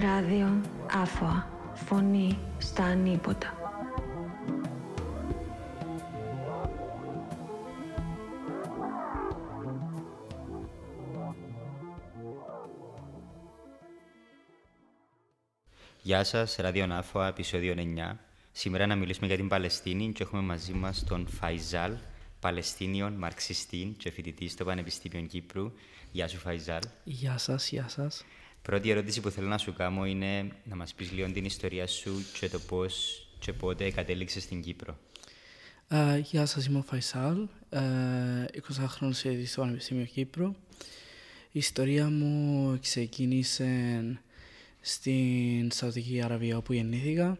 Ράδιο Άφωα. Φωνή στα ανίποτα. Γεια σας, Ράδιο Νάφωα, επεισόδιο 9. Σήμερα να μιλήσουμε για την Παλαιστίνη και έχουμε μαζί μας τον Φαϊζάλ, Παλαιστίνιον, Μαρξιστή και φοιτητή στο Πανεπιστήμιο Κύπρου. Γεια σου, Φαϊζάλ. Γεια σας, γεια σας. Πρώτη ερώτηση που θέλω να σου κάνω είναι να μας πεις λίγο την ιστορία σου και το πώς και πότε κατέληξες στην Κύπρο. Uh, γεια σας, είμαι ο Φαϊσάλ, uh, 20 χρόνια στο Πανεπιστήμιο Κύπρου. Η ιστορία μου ξεκίνησε στην Σαουδική Αραβία όπου γεννήθηκα.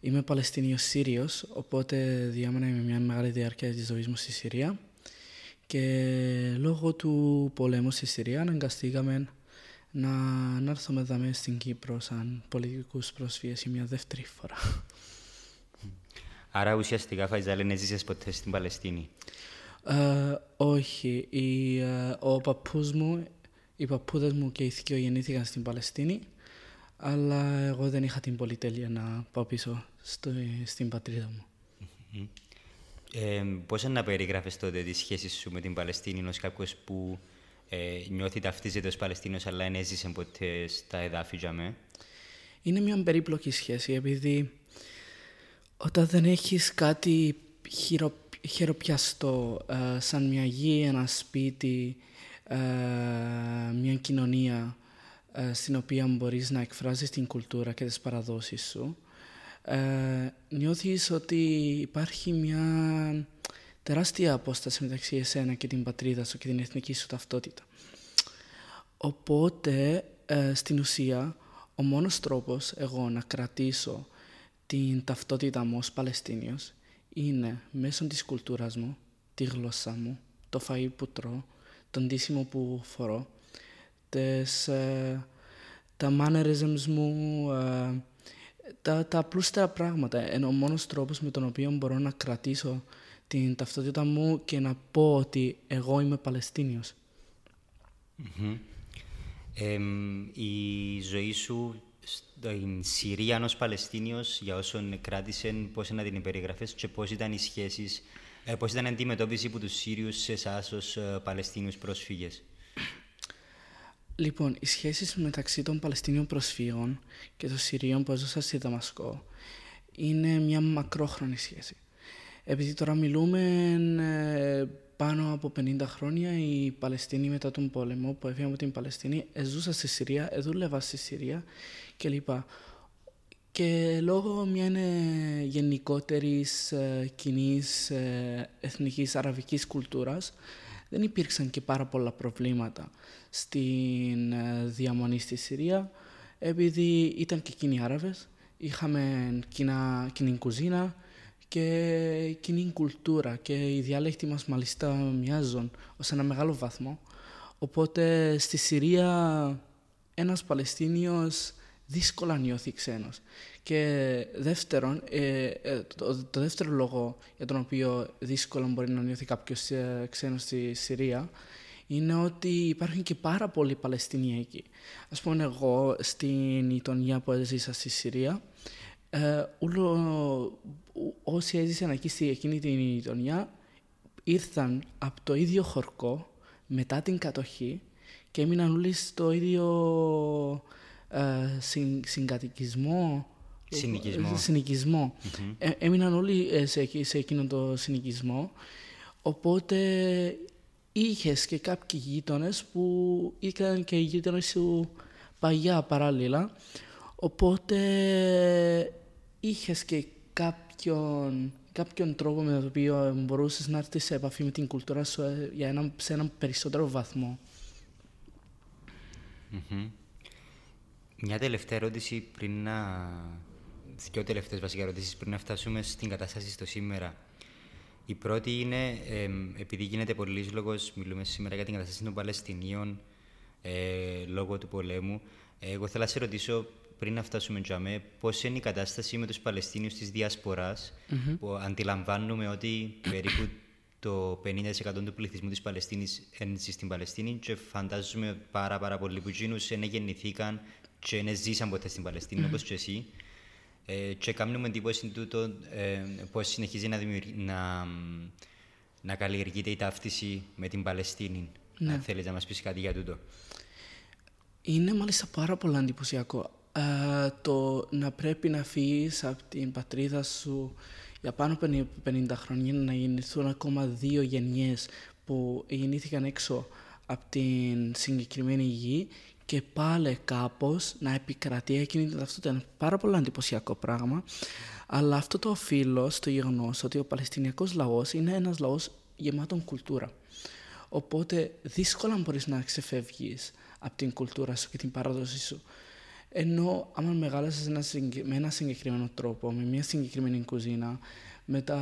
Είμαι Παλαιστίνιος Σύριος, οπότε διάμενα με μια μεγάλη διάρκεια της ζωής μου στη Συρία και λόγω του πολέμου στη Συρία αναγκαστήκαμε να, να έρθουμε εδώ στην Κύπρο σαν πολιτικούς πρόσφυγες για μια δεύτερη φορά. Άρα ουσιαστικά Φαϊζάλ δεν έζησες ποτέ στην Παλαιστίνη; Ε, όχι. Η, ε, ο παππούς μου, οι παππούδες μου και οι θείο γεννήθηκαν στην Παλαιστίνη αλλά εγώ δεν είχα την πολυτέλεια να πάω πίσω στο, στην πατρίδα μου. Ε, πώς να περιγράφεις τότε τη σχέση σου με την Παλαιστίνη ως κάποιος που ε, νιώθει ταυτίζεται ως Παλαιστίνος αλλά δεν έζησε ποτέ στα εδάφη για με. Είναι μια περίπλοκη σχέση επειδή όταν δεν έχεις κάτι χειρο, χειροπιαστό ε, σαν μια γη, ένα σπίτι, ε, μια κοινωνία ε, στην οποία μπορείς να εκφράζεις την κουλτούρα και τις παραδόσεις σου, ε, νιώθεις ότι υπάρχει μια τεράστια απόσταση μεταξύ εσένα και την πατρίδα σου και την εθνική σου ταυτότητα. Οπότε, ε, στην ουσία, ο μόνος τρόπος εγώ να κρατήσω την ταυτότητα μου ως Παλαιστίνιος είναι μέσω της κουλτούρας μου, τη γλώσσα μου, το φαΐ που τρώω, τον τίσιμο που φορώ, τις, ε, τα mannerisms μου, ε, τα, τα απλούστερα πράγματα. Είναι ο μόνος τρόπος με τον οποίο μπορώ να κρατήσω την ταυτότητα μου και να πω ότι εγώ είμαι Παλαιστίνιος. η ζωή σου στην Συρία ως Παλαιστίνιος, για όσον κράτησε, πώς να την περιγραφές και πώς ήταν οι σχέσεις, ε, πώς ήταν η αντιμετώπιση από τους Σύριους σε εσάς ως ε, Παλαιστίνιους πρόσφυγες; Λοιπόν, οι σχέσεις μεταξύ των Παλαιστίνιων προσφύγων και των Συρίων που έζωσα στη Δαμασκό είναι μια μακρόχρονη σχέση. Επειδή τώρα μιλούμε ε, πάνω από 50 χρόνια οι Παλαιστίνοι μετά τον πόλεμο που έφυγαν από την Παλαιστίνη ζούσαν στη Συρία, δούλευαν στη Συρία κλπ. Και λόγω μια γενικότερης ε, κοινής ε, εθνικής αραβικής κουλτούρας δεν υπήρξαν και πάρα πολλά προβλήματα στην ε, διαμονή στη Συρία επειδή ήταν και εκείνοι Άραβες, είχαμε κοινά, κοινή κουζίνα και κοινή κουλτούρα και οι διάλεκτοι μας μάλιστα μοιάζουν ως ένα μεγάλο βαθμό. Οπότε στη Συρία ένας Παλαιστίνιος δύσκολα νιώθει ξένος. Και δεύτερον, ε, ε, το, δεύτερο λόγο για τον οποίο δύσκολα μπορεί να νιώθει κάποιος ε, ξένος στη Συρία είναι ότι υπάρχουν και πάρα πολλοί Παλαιστινοί εκεί. Ας πούμε εγώ στην Ιτωνία που έζησα στη Συρία, ε, ούλο, όσοι έζησαν εκεί στη εκείνη την Ιτωνία ήρθαν από το ίδιο χορκό μετά την κατοχή και έμειναν όλοι στο ίδιο ε, συγκατοικισμό Συνοικισμό. συνοικισμό. Ε, έμειναν όλοι ε, σε, σε εκείνον το συνοικισμό. Οπότε είχες και κάποιοι γείτονες που ήταν και οι γείτονες σου παγιά παράλληλα. Οπότε είχες και κάποιον, κάποιον τρόπο με τον οποίο μπορούσες να έρθεις σε επαφή με την κουλτούρα σου ε, για ένα, σε έναν περισσότερο βαθμό; Μια τελευταία ερώτηση πριν να δύο τελευταίες βασικά ερωτήσεις πριν να φτάσουμε στην κατάσταση στο σήμερα. Η πρώτη είναι, ε, επειδή γίνεται πολύ λόγο, μιλούμε σήμερα για την κατάσταση των Παλαιστινίων ε, λόγω του πολέμου. Ε, εγώ θέλω να σε ρωτήσω πριν να φτάσουμε τζαμέ, πώς είναι η κατάσταση με τους Παλαιστίνιους της διασποράς, mm-hmm. που αντιλαμβάνουμε ότι περίπου το 50% του πληθυσμού της Παλαιστίνης ένιωσε στην Παλαιστίνη και φαντάζομαι πάρα, πάρα πολλοί που γίνουν γεννηθήκαν και δεν ζήσαν ποτέ στην Παλαιστίνη όπως και εσύ ε, και κάνουμε εντύπωση τούτο ε, πώς συνεχίζει να, δημιουργεί, να, να καλλιεργείται η ταύτιση με την Παλαιστίνη. Ναι. Αν θέλεις να μας πεις κάτι για τούτο. Είναι μάλιστα πάρα πολύ εντυπωσιακό. Ε, το να πρέπει να φύγεις από την πατρίδα σου για πάνω από 50 χρόνια, να γεννηθούν ακόμα δύο γενιές που γεννήθηκαν έξω από την συγκεκριμένη γη και πάλι κάπως να επικρατεί εκείνη την ταυτότητα. Είναι πάρα πολύ εντυπωσιακό πράγμα. Αλλά αυτό το οφείλω στο γεγονός ότι ο Παλαιστινιακός λαός είναι ένας λαός γεμάτον κουλτούρα. Οπότε δύσκολα μπορείς να ξεφεύγεις από την κουλτούρα σου και την παράδοση σου. Ενώ άμα μεγάλωσες ένα, με ένα συγκεκριμένο τρόπο, με μια συγκεκριμένη κουζίνα, μετά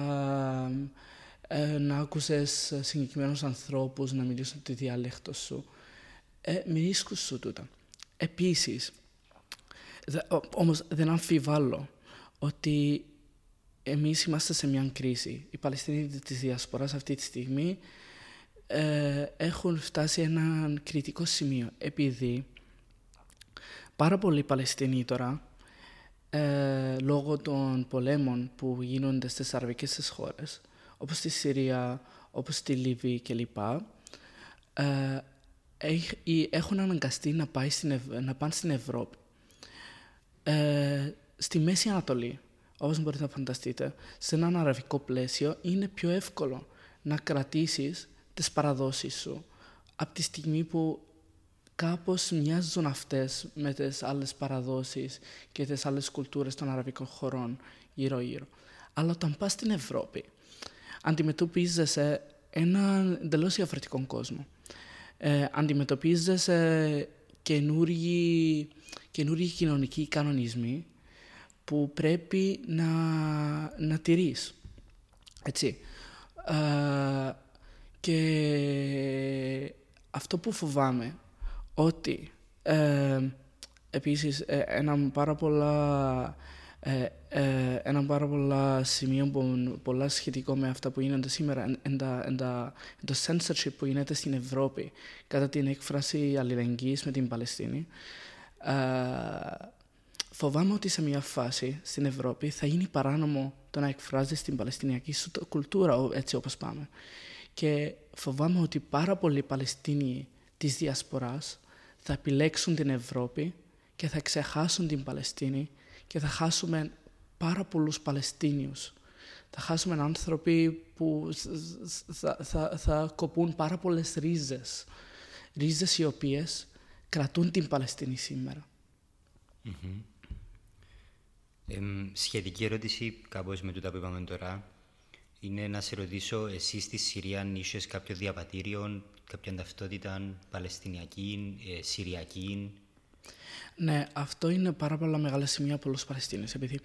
ε, να άκουσες συγκεκριμένους ανθρώπους να μιλήσουν τη διάλεκτο σου, ε, με σου τούτα. Επίσης, δε, όμως δεν αμφιβάλλω ότι εμείς είμαστε σε μια κρίση. Οι Παλαιστίνοι της Διασποράς αυτή τη στιγμή ε, έχουν φτάσει ένα κριτικό σημείο επειδή πάρα πολλοί Παλαιστίνοι τώρα ε, λόγω των πολέμων που γίνονται στις αραβικές χώρες όπως στη Συρία, όπως στη Λιβύη κλπ. Ε, έχουν αναγκαστεί να, πάει στην να πάνε στην Ευρώπη. Ε, στη Μέση Ανατολή, όπως μπορείτε να φανταστείτε, σε έναν αραβικό πλαίσιο είναι πιο εύκολο να κρατήσεις τις παραδόσεις σου από τη στιγμή που κάπως μοιάζουν αυτές με τις άλλες παραδόσεις και τις άλλες κουλτούρες των αραβικών χωρών γύρω-γύρω. Αλλά όταν πας στην Ευρώπη, αντιμετωπίζεσαι έναν εντελώς διαφορετικό κόσμο ε, αντιμετωπίζεσαι καινούργιοι, καινούργιοι κοινωνικοί κανονισμοί που πρέπει να, να τηρείς. Έτσι. Ε, και αυτό που φοβάμαι ότι ε, επίσης ε, ένα πάρα πολλά ε, ε, ένα πάρα πολλά σημείο που πολλά σχετικό με αυτά που γίνονται σήμερα είναι το censorship που γίνεται στην Ευρώπη κατά την έκφραση αλληλεγγύης με την Παλαιστίνη. Ε, φοβάμαι ότι σε μια φάση στην Ευρώπη θα γίνει παράνομο το να εκφράζεις την Παλαιστινιακή σου κουλτούρα έτσι όπως πάμε. Και φοβάμαι ότι πάρα πολλοί Παλαιστίνοι της Διασποράς θα επιλέξουν την Ευρώπη και θα ξεχάσουν την Παλαιστίνη και θα χάσουμε πάρα πολλούς Παλαιστίνιους. Θα χάσουμε άνθρωποι που θα, θα, θα κοπούν πάρα πολλές ρίζες. Ρίζες οι οποίες κρατούν την Παλαιστίνη σήμερα. σχετική ερώτηση, κάπως με τούτα που είπαμε τώρα, είναι να σε ρωτήσω, εσύ στη Συρία αν είσαι κάποιο διαβατήριο, κάποια ταυτότητα Παλαιστινιακή, ε, Συριακή, ναι, αυτό είναι πάρα πολλά μεγάλα σημεία από όλους τους Παλαιστίνες. Επειδή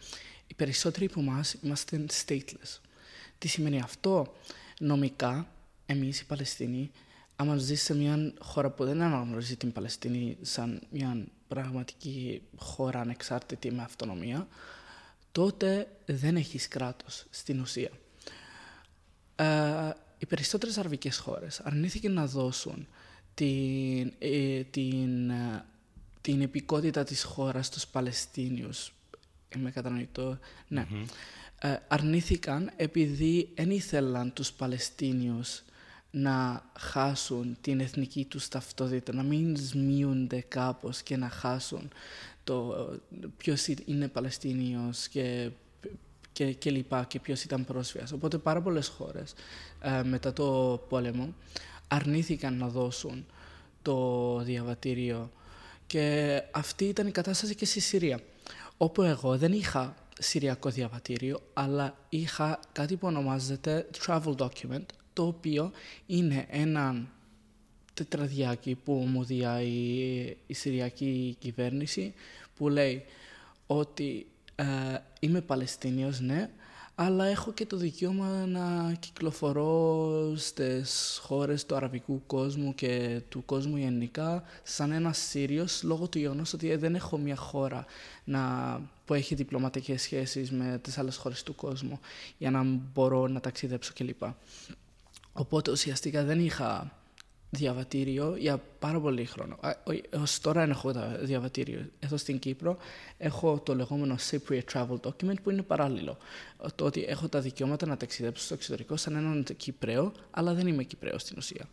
οι περισσότεροι από εμάς είμαστε stateless. Τι σημαίνει αυτό, νομικά, εμείς οι Παλαιστίνοι, άμα ζεις σε μια χώρα που δεν αναγνωρίζει την Παλαιστίνη σαν μια πραγματική χώρα ανεξάρτητη με αυτονομία, τότε δεν έχεις κράτος στην ουσία. Ε, οι περισσότερες αραβικές χώρες αρνήθηκαν να δώσουν την, ε, την ε, την επικότητα της χώρας στους Παλαιστίνιους. Είμαι κατανοητό; Ναι. Ε, αρνήθηκαν επειδή δεν ήθελαν τους Παλαιστίνιους να χάσουν την εθνική τους ταυτότητα, να μην σμίονται κάπως και να χάσουν το ποιος είναι Παλαιστίνιος και, και, και λοιπά και ποιος ήταν πρόσφυγας. Οπότε πάρα πολλές χώρες ε, μετά το πόλεμο αρνήθηκαν να δώσουν το διαβατήριο και αυτή ήταν η κατάσταση και στη Συρία. Όπου εγώ δεν είχα συριακό διαβατήριο, αλλά είχα κάτι που ονομάζεται travel document, το οποίο είναι ένα τετραδιάκι που μου διάει η Συριακή κυβέρνηση, που λέει ότι ε, είμαι Παλαιστίνιος, ναι, αλλά έχω και το δικαίωμα να κυκλοφορώ στις χώρες του αραβικού κόσμου και του κόσμου γενικά σαν ένας Σύριος λόγω του γεγονός ότι δεν έχω μια χώρα να, που έχει διπλωματικές σχέσεις με τις άλλες χώρες του κόσμου για να μπορώ να ταξιδέψω κλπ. Οπότε ουσιαστικά δεν είχα διαβατήριο για πάρα πολύ χρόνο. Ω τώρα δεν έχω διαβατήριο. Εδώ στην Κύπρο έχω το λεγόμενο Cypriot Travel Document που είναι παράλληλο. Το ότι έχω τα δικαιώματα να ταξιδέψω στο εξωτερικό σαν έναν Κυπρέο, αλλά δεν είμαι Κυπρέος στην ουσία.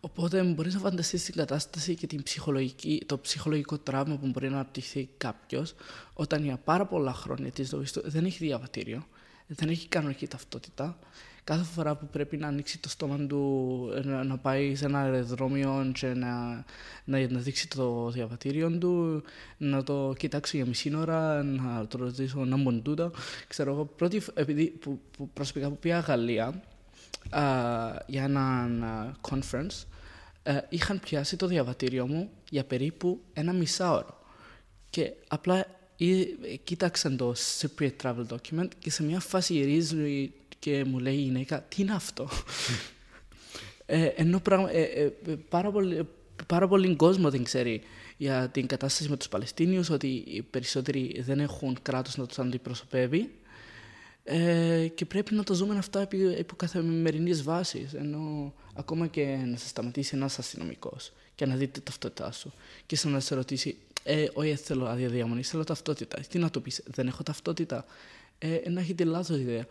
Οπότε μπορείς να φανταστείς την κατάσταση και την ψυχολογική, το ψυχολογικό τραύμα που μπορεί να αναπτυχθεί κάποιος όταν για πάρα πολλά χρόνια της ζωής του δεν έχει διαβατήριο, δεν έχει κανονική ταυτότητα κάθε φορά που πρέπει να ανοίξει το στόμα του, να, να πάει σε ένα αεροδρόμιο και να, να, να, δείξει το διαβατήριο του, να το κοιτάξει για μισή ώρα, να το ρωτήσω να μπουν τούτα. Ξέρω εγώ, πρώτη, επειδή που, που προσωπικά που πήγα Γαλλία α, για ένα conference, α, είχαν πιάσει το διαβατήριο μου για περίπου ένα μισάωρο. Και απλά κοίταξαν το Cypriot Travel Document και σε μια φάση γυρίζει και μου λέει η γυναίκα, τι είναι αυτό; ε, ενώ πράγμα, ε, ε, πάρα, πολύ, πάρα πολύ κόσμο δεν ξέρει για την κατάσταση με τους Παλαιστίνιους, ότι οι περισσότεροι δεν έχουν κράτος να τους αντιπροσωπεύει ε, και πρέπει να το ζούμε αυτά επί, επί καθημερινής βάσης, ενώ ακόμα και να σε σταματήσει ένας αστυνομικός και να δείτε ταυτότητά σου και να σε ρωτήσει ε, όχι θέλω άδεια διαμονή, θέλω ταυτότητα. Τι να το πεις, δεν έχω ταυτότητα. Ε, να έχετε λάθος ιδέα.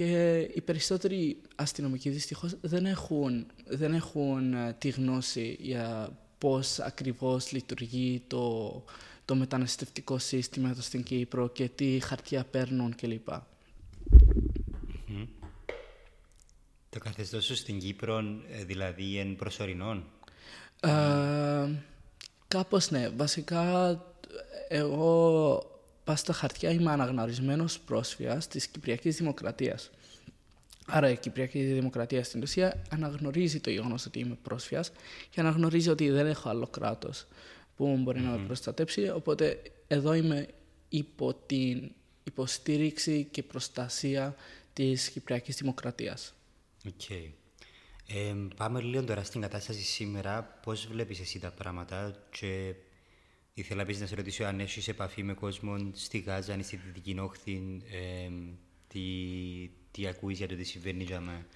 Και οι περισσότεροι αστυνομικοί δυστυχώς δεν έχουν, δεν έχουν ε, τη γνώση για πώς ακριβώς λειτουργεί το, το μεταναστευτικό σύστημα εδώ στην Κύπρο και τι χαρτιά παίρνουν κλπ. Το καθεστώς σου στην Κύπρο, ε, δηλαδή, εν προσωρινών. Ε, κάπως ναι. Βασικά, εγώ πας στα χαρτιά είμαι αναγνωρισμένος πρόσφυγας της Κυπριακής Δημοκρατίας. Άρα η Κυπριακή Δημοκρατία στην ουσία αναγνωρίζει το γεγονός ότι είμαι πρόσφυγας και αναγνωρίζει ότι δεν έχω άλλο κράτος που μπορεί να με προστατέψει. Οπότε εδώ είμαι υπό την υποστήριξη και προστασία της Κυπριακής Δημοκρατίας. Okay. Ε, πάμε λίγο τώρα στην κατάσταση σήμερα. Πώς βλέπεις εσύ τα πράγματα και Ήθελα επίσης να σε ρωτήσω αν έχεις επαφή με κόσμο στη Γάζα, αν στη Δυτική Όχθη, ε, τι, τι ακούεις για το τι συμβαίνει για μένα.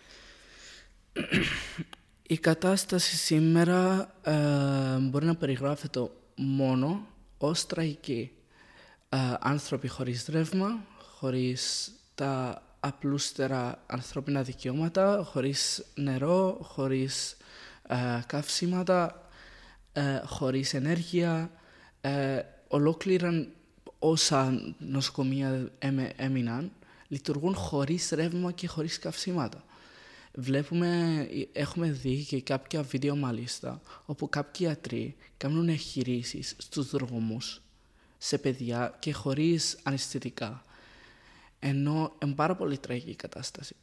Η κατάσταση σήμερα ε, μπορεί να περιγράφεται μόνο ως τραγική. Ε, άνθρωποι χωρίς ρεύμα, χωρίς τα απλούστερα ανθρώπινα δικαιώματα, χωρίς νερό, χωρίς ε, καύσιματα, ε, χωρίς ενέργεια, ε, ολόκληρα όσα νοσοκομεία έμειναν λειτουργούν χωρίς ρεύμα και χωρίς καυσίματα. Βλέπουμε, έχουμε δει και κάποια βίντεο μάλιστα, όπου κάποιοι ιατροί κάνουν εγχειρήσεις στους δρόμους σε παιδιά και χωρίς αναισθητικά. Ενώ είναι πάρα πολύ τραγική η κατάσταση.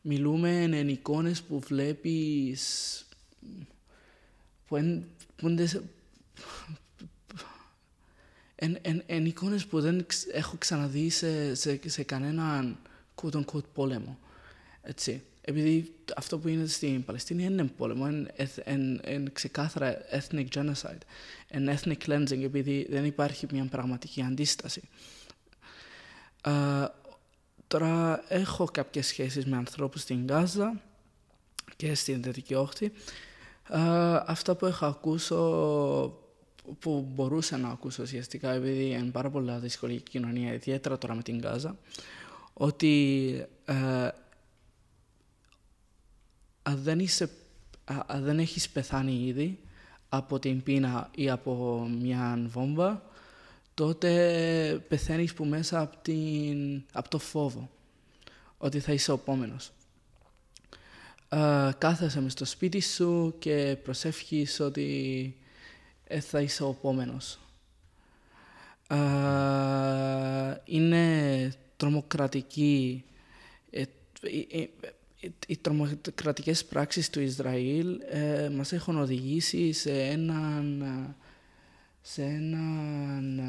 Μιλούμε εν εικόνες που βλέπεις που, εν, που, εν, εν, εν εικόνες που δεν έχω ξαναδεί σε, σε, σε κανέναν quote unquote πόλεμο. Έτσι. Επειδή αυτό που είναι στην Παλαιστίνη είναι πόλεμο, είναι ξεκάθαρα ethnic genocide, είναι ethnic cleansing, επειδή δεν υπάρχει μια πραγματική αντίσταση. Uh, τώρα έχω κάποιες σχέσεις με ανθρώπους στην Γάζα και στην Δυτική Όχθη. Uh, αυτά που έχω ακούσει που μπορούσα να ακούσω ουσιαστικά, επειδή είναι πάρα πολλά δύσκολη η κοινωνία, ιδιαίτερα τώρα με την Γάζα, ότι ε, αν, δεν είσαι, αν δεν έχεις πεθάνει ήδη από την πείνα ή από μια βόμβα, τότε πεθαίνεις που μέσα από, την, από το φόβο ότι θα είσαι ο επόμενος. Uh, κάθεσαι μες στο σπίτι σου και προσεύχεις ότι ε, θα είσαι ο επόμενος. είναι τρομοκρατική ε, οι τρομοκρατικές πράξεις του Ισραήλ ε, μας έχουν οδηγήσει σε έναν σε έναν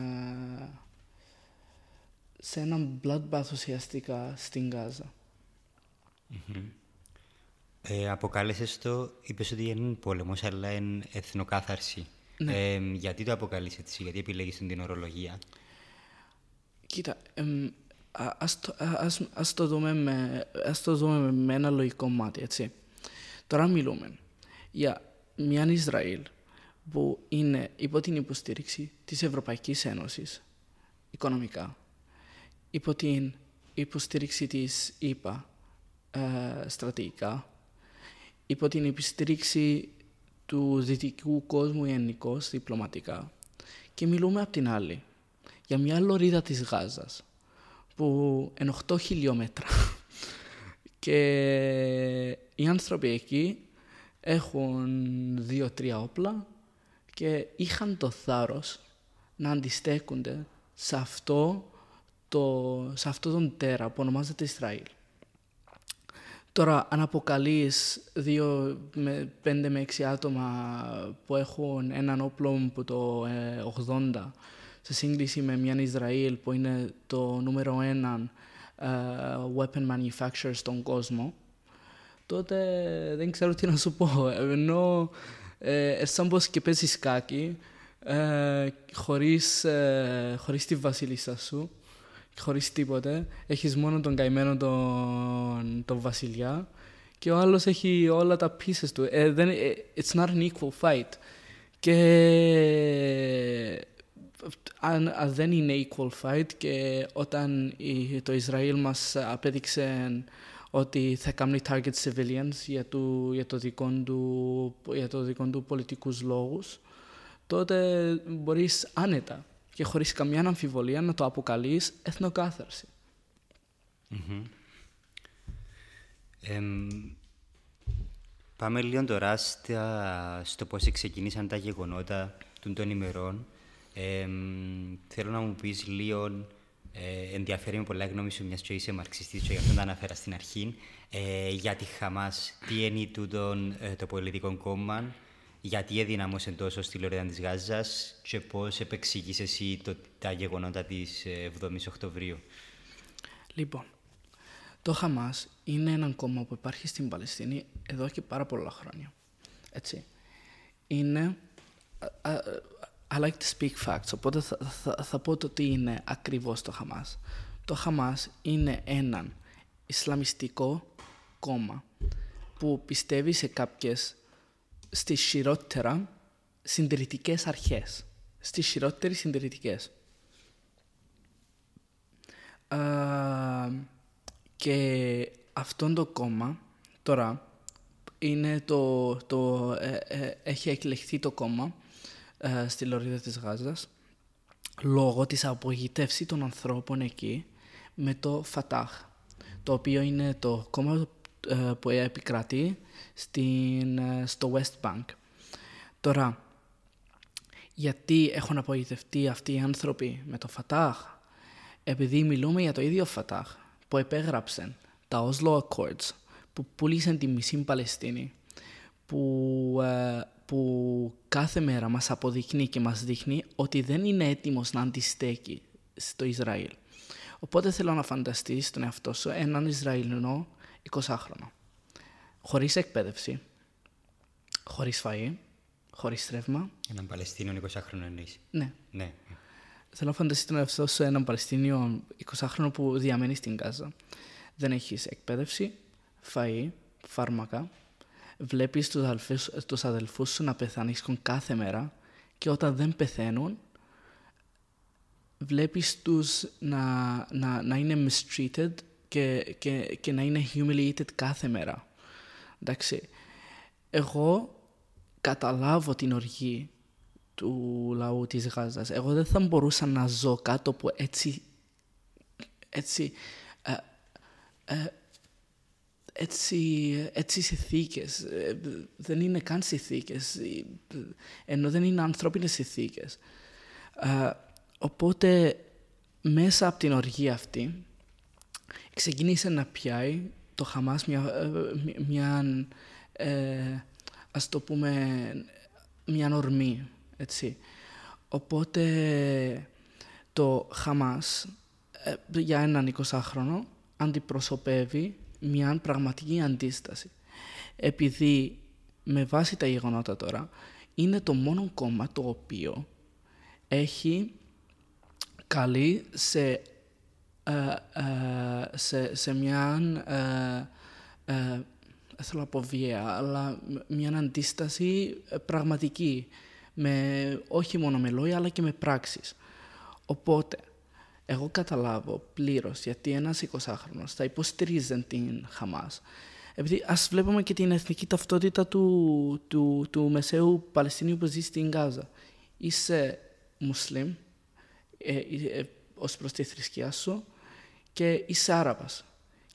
σε έναν bloodbath ουσιαστικά στην Γάζα. Mm-hmm. Ε, αποκάλεσες το, είπες ότι είναι πόλεμος, αλλά είναι εθνοκάθαρση. Ναι. γιατί το αποκαλείς έτσι, γιατί επιλέγεις την ορολογία; Κοίτα, ας, το, ας, ας, το δούμε με, ας το δούμε με ένα λογικό μάτι, έτσι. Τώρα μιλούμε. για μια Ισραήλ που είναι υπό την υποστήριξη της Ευρωπαϊκής Ένωσης οικονομικά, υπό την υποστήριξη της ΕΠΑ ε, στρατηγικά, υπό την υποστήριξη του δυτικού κόσμου γενικώς διπλωματικά και μιλούμε απ' την άλλη για μια λωρίδα της Γάζας που είναι 8 χιλιόμετρα και οι άνθρωποι εκεί έχουν δύο-τρία όπλα και είχαν το θάρρος να αντιστέκονται σε αυτό, το, σε αυτό τον τέρα που ονομάζεται Ισραήλ. Τώρα, αν αποκαλείς δύο με πέντε με έξι άτομα που έχουν έναν όπλο που το 80 ε, σε σύγκριση με μια Ισραήλ που είναι το νούμερο ένα ε, weapon manufacturer στον κόσμο, τότε δεν ξέρω τι να σου πω. Ενώ ε, σαν πως και παίζεις σκάκι, ε, χωρίς, ε, χωρίς τη βασίλισσα σου, χωρίς τίποτε. Έχεις μόνο τον καημένο τον, τον βασιλιά και ο άλλος έχει όλα τα pieces του. Ε, δεν, ε, it's not an equal fight. Και αν, αν δεν είναι equal fight και όταν η, το Ισραήλ μας απέδειξε ότι θα κάνει target civilians για, του, για, το δικό του, για το δικό του πολιτικούς λόγους, τότε μπορείς άνετα και χωρίς καμιά αμφιβολία να το αποκαλείς εθνοκάθαρση. Mm-hmm. Ε, πάμε λίγο τώρα στο πώς ξεκινήσαν τα γεγονότα των, των ημερών. Ε, θέλω να μου πεις λίγο, ε, ενδιαφέρει με πολλά γνώμη σου, μιας και είσαι μαρξιστής και γι' αυτό τα αναφέρα στην αρχή, ε, για τη Χαμάς, τι είναι τούτο ε, το πολιτικό κόμμα, γιατί έδυναμωσε τόσο στη Λωρίδα της Γάζας και πώς επεξηγείς εσύ το, τα γεγονότα της 7ης ε, Οκτωβρίου; Λοιπόν, το Χαμάς είναι ένα κόμμα που υπάρχει στην Παλαιστίνη εδώ και πάρα πολλά χρόνια. Έτσι. Είναι... I like to speak facts, οπότε θα, θα, θα πω το τι είναι ακριβώς το Χαμάς. Το Χαμάς είναι έναν Ισλαμιστικό κόμμα που πιστεύει σε κάποιες στις χειρότερα συντηρητικές αρχές. Στις χειρότερες συντηρητικές. και αυτό το κόμμα τώρα είναι το, το, ε, ε, έχει εκλεχθεί το κόμμα ε, στη Λωρίδα της Γάζας λόγω της απογοητεύσης των ανθρώπων εκεί με το Φατάχ το οποίο είναι το κόμμα που επικρατεί στην, ε, στο West Bank. Τώρα, γιατί έχουν απογοητευτεί αυτοί οι άνθρωποι με το Φατάχ, επειδή μιλούμε για το ίδιο Φατάχ που επέγραψε τα Oslo Accords, που πούλησαν τη μισή Παλαιστίνη, που, ε, που κάθε μέρα μας αποδεικνύει και μας δείχνει ότι δεν είναι έτοιμος να αντιστέκει στο Ισραήλ. Οπότε θέλω να φανταστείς τον εαυτό σου έναν Ισραηλινό 20χρονο, χωρίς εκπαίδευση, χωρίς φαΐ, χωρίς τρεύμα. Έναν Παλαιστίνιο 20χρονο εννοείς. Ναι. ναι. Θέλω να φανταστείς τον εαυτό σου έναν Παλαιστίνιο 20χρονο που διαμένει στην Γάζα. Δεν έχεις εκπαίδευση, φαΐ, φάρμακα. Βλέπεις τους αδελφούς, τους αδελφούς σου να πεθανίσκουν κάθε μέρα και όταν δεν πεθαίνουν βλέπεις τους να, να, να είναι mistreated και, και, και να είναι humiliated κάθε μέρα. Εντάξει. Εγώ καταλάβω την οργή του λαού της Γάζας. Εγώ δεν θα μπορούσα να ζω κάτω από έτσι, έτσι, ε, ε, έτσι, έτσι συνθήκες. Ε, δεν είναι καν συνθήκες, ενώ δεν είναι ανθρώπινες συνθήκες. Οπότε μέσα από την οργή αυτή ξεκίνησε να πιάει το Χαμάς μια, ε, μια ε, ας το πούμε μια ορμή, έτσι. Οπότε το Χαμάς ε, για έναν 20χρονο αντιπροσωπεύει μια πραγματική αντίσταση. Επειδή με βάση τα γεγονότα τώρα είναι το μόνο κόμμα το οποίο έχει καλεί σε, ε, ε, σε, σε μια ε, δεν θέλω να πω βία, αλλά μια αντίσταση ε, πραγματική, με, όχι μόνο με λόγια, αλλά και με πράξεις. Οπότε, εγώ καταλάβω πλήρως γιατί ένας 20χρονος θα υποστηρίζει την Χαμάς. Επειδή ας βλέπουμε και την εθνική ταυτότητα του, του, του μεσαίου Παλαιστινίου που ζει στην Γάζα. Είσαι Μουσλίμ, ε, ε, ως προς τη θρησκεία σου και είσαι Άραβας.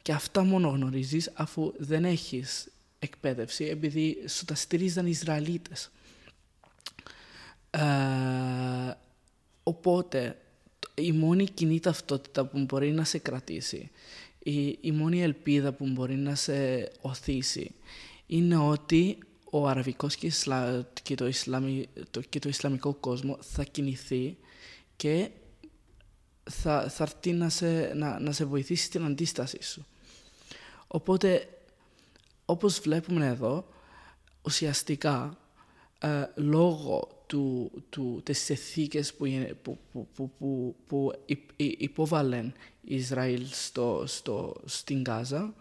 Και αυτά μόνο γνωρίζεις αφού δεν έχεις εκπαίδευση επειδή σου τα στηρίζαν οι Ισραηλίτες. Ε, οπότε η μόνη κοινή ταυτότητα που μπορεί να σε κρατήσει, η, η μόνη ελπίδα που μπορεί να σε οθήσει είναι ότι ο αραβικός και, και, το, Ισλαμι, το, και το Ισλαμικό κόσμο θα κινηθεί και θα, θα έρθει να σε, να, να σε βοηθήσει στην αντίστασή σου. Οπότε, όπως βλέπουμε εδώ, ουσιαστικά, ε, λόγω του, του, τις ηθίκες που, που, που, που, που υπόβαλεν Ισραήλ στο, στο, στην Γάζα,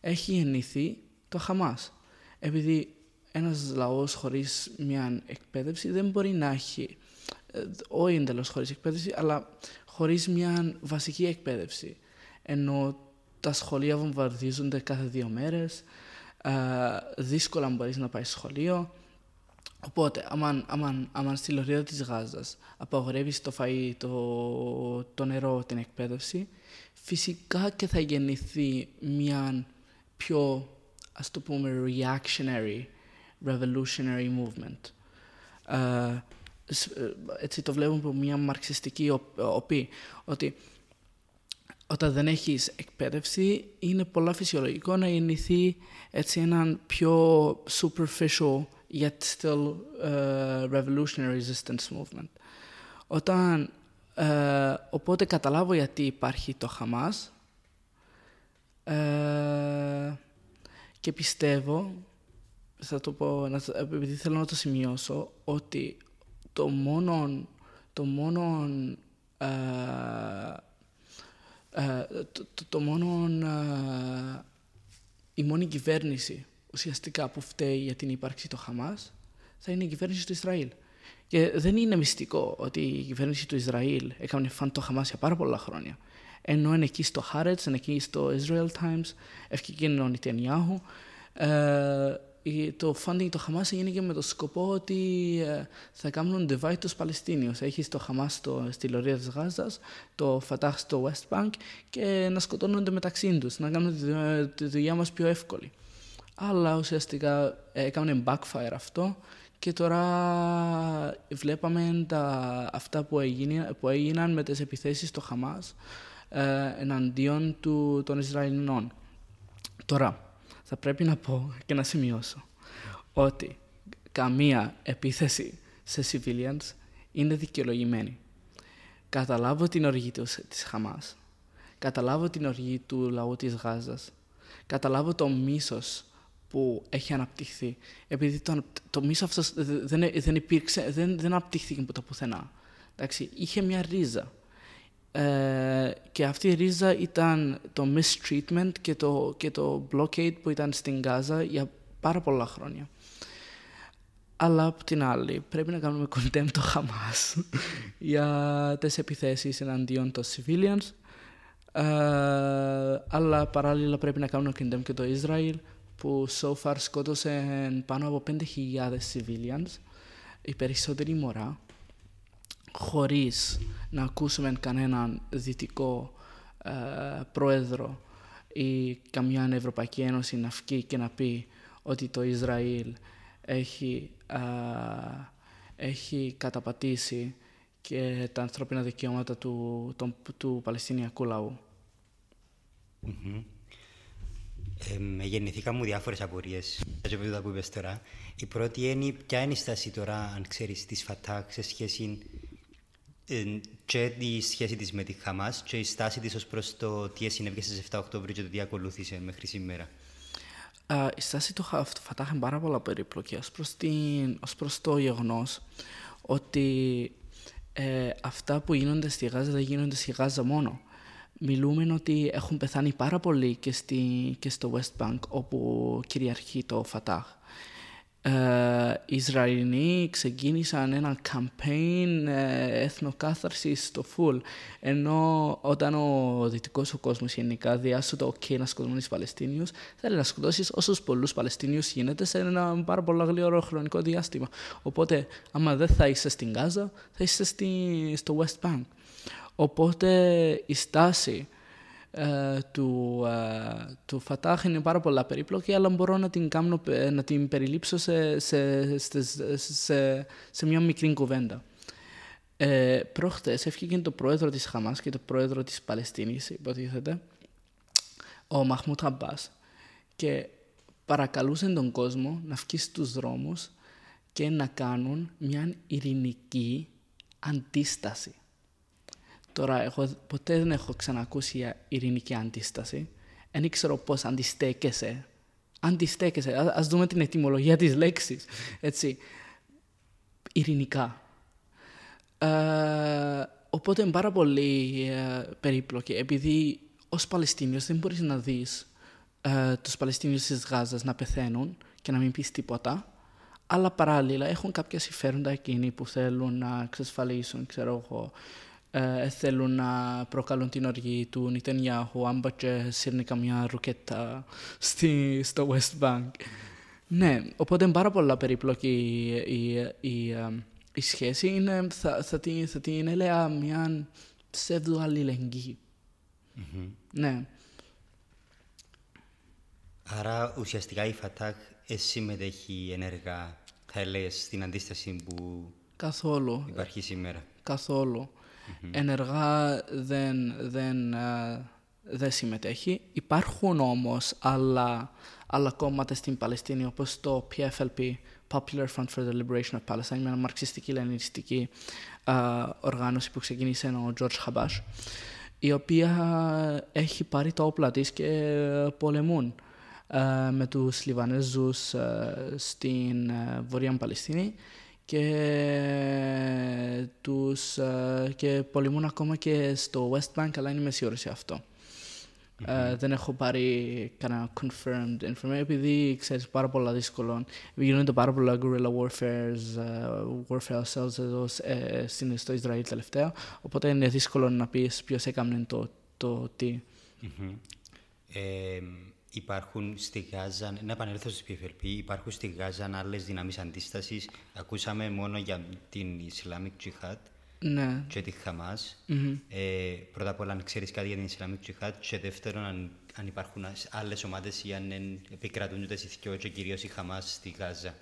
έχει γεννηθεί το Χαμάς. Επειδή ένας λαός χωρίς μια εκπαίδευση δεν μπορεί να έχει, ε, όχι εντελώς χωρίς εκπαίδευση, αλλά χωρίς μια βασική εκπαίδευση. Ενώ τα σχολεία βομβαρδίζονται κάθε δύο μέρες, ε, δύσκολα μπορείς να πάεις σχολείο. Οπότε, άμα στη λωρίδα της Γάζας απαγορεύεις το φαΐ, το, το νερό, την εκπαίδευση, φυσικά και θα γεννηθεί μια πιο, ας το πούμε, reactionary, revolutionary movement. Ε, ε, έτσι το βλέπουμε από μια μαρξιστική οπή, ότι όταν δεν έχεις εκπαίδευση είναι πολλά φυσιολογικό να γεννηθεί έτσι έναν πιο superficial yet still uh, revolutionary resistance movement. Όταν, uh, οπότε καταλάβω γιατί υπάρχει το Χαμάς uh, και πιστεύω, θα το πω, επειδή θέλω να το σημειώσω, ότι το μόνο, το μόνο, ε, ε, το, το, μόνο, ε, η μόνη κυβέρνηση ουσιαστικά που φταίει για την ύπαρξη του Χαμάς θα είναι η κυβέρνηση του Ισραήλ. Και δεν είναι μυστικό ότι η κυβέρνηση του Ισραήλ έκανε φαν το Χαμάς για πάρα πολλά χρόνια. Ενώ είναι εκεί στο Haaretz, είναι εκεί στο Israel Times, ευκαιρία είναι ο Νιτιανιάχου το funding το Χαμάς έγινε και με το σκοπό ότι ε, θα κάνουν divide τους Παλαιστίνιους. Έχεις το Χαμάς στη λωρία της Γάζας, το Φατάχ στο West Bank και να σκοτώνονται μεταξύ τους, να κάνουν τη δουλειά μας πιο εύκολη. Αλλά ουσιαστικά έκανε backfire αυτό και τώρα βλέπαμε τα, αυτά που, έγινε, που έγιναν με τις επιθέσεις στο Χαμάς ε, εναντίον του, των Ισραηλινών. Τώρα, θα πρέπει να πω και να σημειώσω ότι καμία επίθεση σε civilians είναι δικαιολογημένη. Καταλάβω την οργή της Χαμάς. Καταλάβω την οργή του λαού της Γάζας. Καταλάβω το μίσος που έχει αναπτυχθεί. Επειδή το, το μίσος αυτός δεν, δεν υπήρξε, δεν, δεν αναπτύχθηκε από το πουθενά. Εντάξει, είχε μια ρίζα. Ε, και αυτή η ρίζα ήταν το mistreatment και το, και το blockade που ήταν στην Γάζα για πάρα πολλά χρόνια. Αλλά από την άλλη πρέπει να κάνουμε condemn το Χαμάς για τις επιθέσεις εναντίον των civilians ε, αλλά παράλληλα πρέπει να κάνουμε condemn και το Ισραήλ που so far σκότωσε πάνω από 5.000 civilians οι περισσότεροι μωρά χωρίς να ακούσουμε κανέναν δυτικό ε, πρόεδρο ή καμιά Ευρωπαϊκή Ένωση να βγει και να πει ότι το Ισραήλ έχει, ε, έχει καταπατήσει και τα ανθρώπινα δικαιώματα του, του, του Παλαιστινιακού λαού. Mm-hmm. Ε, γεννηθήκαν μου διάφορες απορίες. που είπες τώρα. Η πρώτη είναι ποια είναι η στάση τώρα, αν ξέρεις, της ΦΑΤΑΚ σε σχέση και η σχέση της με τη Χαμάς και η στάση της ως προς το τι συνέβη στις 7 Οκτώβριου και το τι ακολούθησε μέχρι σήμερα. Uh, η στάση του Φατάχ είναι πάρα πολλά περίπλοκη ως προς, την, ως προς το γεγονός ότι ε, αυτά που γίνονται στη Γάζα δεν γίνονται στη Γάζα μόνο. μιλούμε ότι έχουν πεθάνει πάρα πολλοί και, στη, και στο West Bank όπου κυριαρχεί το Φατάχ. Ε, οι Ισραηλοί ξεκίνησαν ένα campaign ε, εθνοκάθαρσης στο φουλ ενώ όταν ο δυτικός ο κόσμος γενικά διάσου το ok να σκοτώνεις Παλαιστίνιους θέλει να σκοτώσεις όσους πολλούς Παλαιστίνιους γίνεται σε ένα πάρα πολύ γλυόρο χρονικό διάστημα. Οπότε άμα δεν θα είσαι στην Γάζα θα είσαι στη, στο West Bank. Οπότε η στάση ε, του, ε, του Φατάχ είναι πάρα πολλά περίπλοκη, αλλά μπορώ να την, κάνω, να την περιλήψω σε, σε, σε, σε, μια μικρή κουβέντα. Ε, προχτές έφυγε το πρόεδρο της Χαμάς και το πρόεδρο της Παλαιστίνης, υποτίθεται, ο Μαχμούτ Αμπάς, και παρακαλούσε τον κόσμο να βγει στους δρόμους και να κάνουν μια ειρηνική αντίσταση. Τώρα, εγώ ποτέ δεν έχω ξανακούσει για ειρηνική αντίσταση. Δεν ξέρω πώς αντιστέκεσαι. Αντιστέκεσαι. Α δούμε την ετοιμολογία της λέξης. Έτσι. Ειρηνικά. Ε, οπότε είναι πάρα πολύ ε, περίπλοκη. Επειδή ως Παλαιστίνιος δεν μπορείς να δεις ε, τους Παλαιστίνιους της Γάζας να πεθαίνουν και να μην πεις τίποτα. Αλλά παράλληλα έχουν κάποια συμφέροντα εκείνοι που θέλουν να εξασφαλίσουν, ξέρω εγώ, ε, θέλουν να προκαλούν την οργή του Νιτενιάχου αν και σύρνει καμιά ρουκέτα στη, στο West Bank. Ναι, οπότε είναι πάρα πολλά περίπλοκη η, η, η, σχέση. Είναι, θα, θα, την, θα την έλεγα μια ψεύδο αλληλεγγύη. Mm-hmm. Ναι. Άρα ουσιαστικά η ΦΑΤΑΚ συμμετέχει ενεργά, θα έλεγες, στην αντίσταση που Καθόλου. υπάρχει σήμερα. Καθόλου. Ενεργά δεν, δεν, ε, δεν συμμετέχει. Υπάρχουν όμως άλλα, άλλα κόμματα στην Παλαιστίνη όπως το PFLP, Popular Front for the Liberation of Palestine, μια μαρξιστική λενινιστική ε, οργάνωση που ξεκίνησε ο George Χαμπάς, η οποία έχει πάρει τα όπλα της και πολεμούν ε, με τους Λιβανέζους στην Βορεια Παλαιστίνη και, τους, ε, και πολεμούν ακόμα και στο West Bank, αλλά είναι μεσιόρεση αυτό. Ε, δεν έχω πάρει κανένα confirmed information επειδή ξέρεις πάρα πολλά δύσκολο. Γίνονται πάρα πολλά guerrilla warfare, uh, warfare cells εδώ ε, στο Ισραήλ τελευταία. Οπότε είναι δύσκολο να πεις ποιος έκανε το, το τι. Mm-hmm υπάρχουν στη Γάζα, να επανέλθω στη PFLP, υπάρχουν στη Γάζα άλλες δυνάμεις αντίστασης. Ακούσαμε μόνο για την Islamic Jihad ναι. και τη χαμα mm-hmm. ε, πρώτα απ' όλα, αν ξέρεις κάτι για την Islamic Jihad, και δεύτερον, αν, αν υπάρχουν άλλες ομάδες ή αν επικρατούν ούτε οι και κυρίως η Χαμάς στη Γάζα.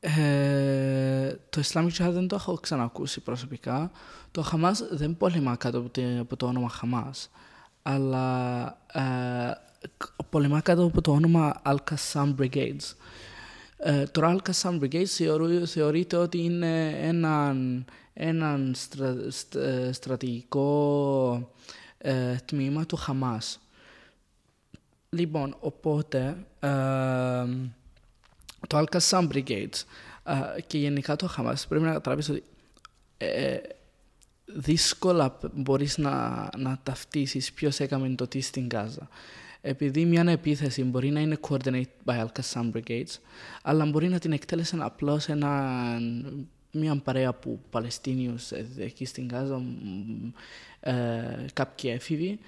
Ε, το Islamic Jihad δεν το έχω ξανακούσει προσωπικά. Το Χαμάς δεν πολεμά κάτω από το όνομα Χαμάς αλλά ε, πολεμά κάτω από το όνομα Al-Qassam Brigades. Ε, το Al-Qassam Brigades θεωρείται ότι είναι έναν, έναν ε, στρατηγικό ε, τμήμα του Χαμάς. Λοιπόν, οπότε ε, το Al-Qassam Brigades και γενικά το Χαμάς πρέπει να καταλάβεις ότι δύσκολα μπορείς να, να ταυτίσεις ποιος έκαμε το τι στην Γάζα. Επειδή μια επίθεση μπορεί να είναι coordinated by Al-Qassam Brigades, αλλά μπορεί να την εκτέλεσαν απλώς ένα, μια παρέα από Παλαιστίνιους εκεί στην Γάζα, ε, κάποιοι έφηβοι,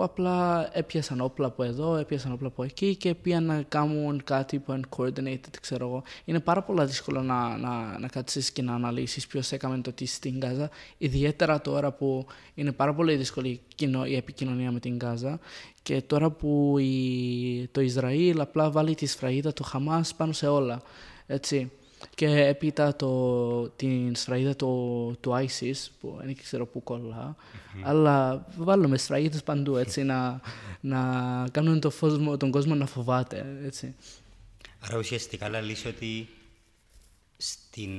που απλά έπιασαν όπλα από εδώ, έπιασαν όπλα από εκεί και πήγαν να κάνουν κάτι που είναι coordinated, ξέρω εγώ. Είναι πάρα πολύ δύσκολο να, να, να κάτσεις και να αναλύσεις ποιος έκαμε το τι στην Γάζα, ιδιαίτερα τώρα που είναι πάρα πολύ δύσκολη η επικοινωνία με την Γάζα και τώρα που η, το Ισραήλ απλά βάλει τη σφραγίδα του Χαμάς πάνω σε όλα, έτσι. Και έπειτα το, την σφραγίδα του, του ISIS, που δεν ξέρω πού κολλά, mm-hmm. αλλά βάλουμε σφραγίδες παντού, έτσι, να, να κάνουν το φως, τον κόσμο να φοβάται, έτσι. Άρα ουσιαστικά λύση ότι στην,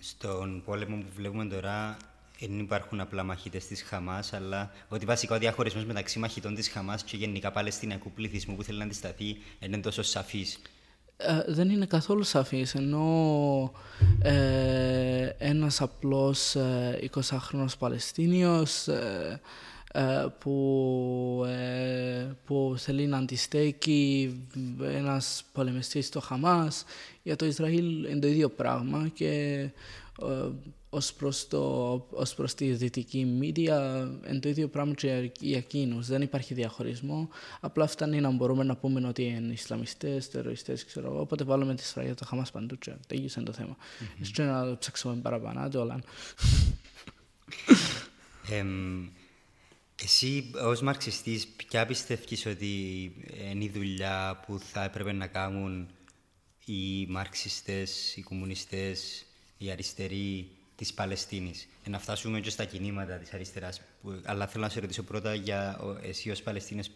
στον πόλεμο που βλέπουμε τώρα δεν υπάρχουν απλά μαχητές της Χαμάς, αλλά ότι βασικά ο διαχωρισμός μεταξύ μαχητών της Χαμάς και γενικά Παλαιστινιακού πληθυσμού που θέλει να αντισταθεί είναι τόσο σαφής. Ε, δεν είναι καθόλου σαφής, ενώ ε, ένας απλός ε, 20χρονος Παλαιστίνιος ε, ε, που, ε, που θέλει να αντιστέκει ένας πολεμιστής στο Χαμάς. Για το Ισραήλ είναι το ίδιο πράγμα και ε, ως προς, το, ως προς τη δυτική μίδια είναι το ίδιο πράγμα και για εκείνους. Δεν υπάρχει διαχωρισμό. Απλά φτάνει να μπορούμε να πούμε ότι είναι Ισλαμιστές, τεροριστές, ξέρω εγώ. Οπότε βάλουμε τη Ισραήλ το Χαμάς παντού και τέλειωσε το θέμα. Mm-hmm. Και να ψάξουμε παραπάνω, όλα. Εσύ ως μαρξιστής, ποια πιστεύεις ότι είναι η δουλειά που θα έπρεπε να κάνουν οι μαρξιστές, οι κομμουνιστές, οι αριστεροί; Της Παλαιστίνης. Ε, να φτάσουμε και στα κινήματα της αριστεράς. Που, αλλά θέλω να σε ρωτήσω πρώτα για εσύ ως Παλαιστίνες,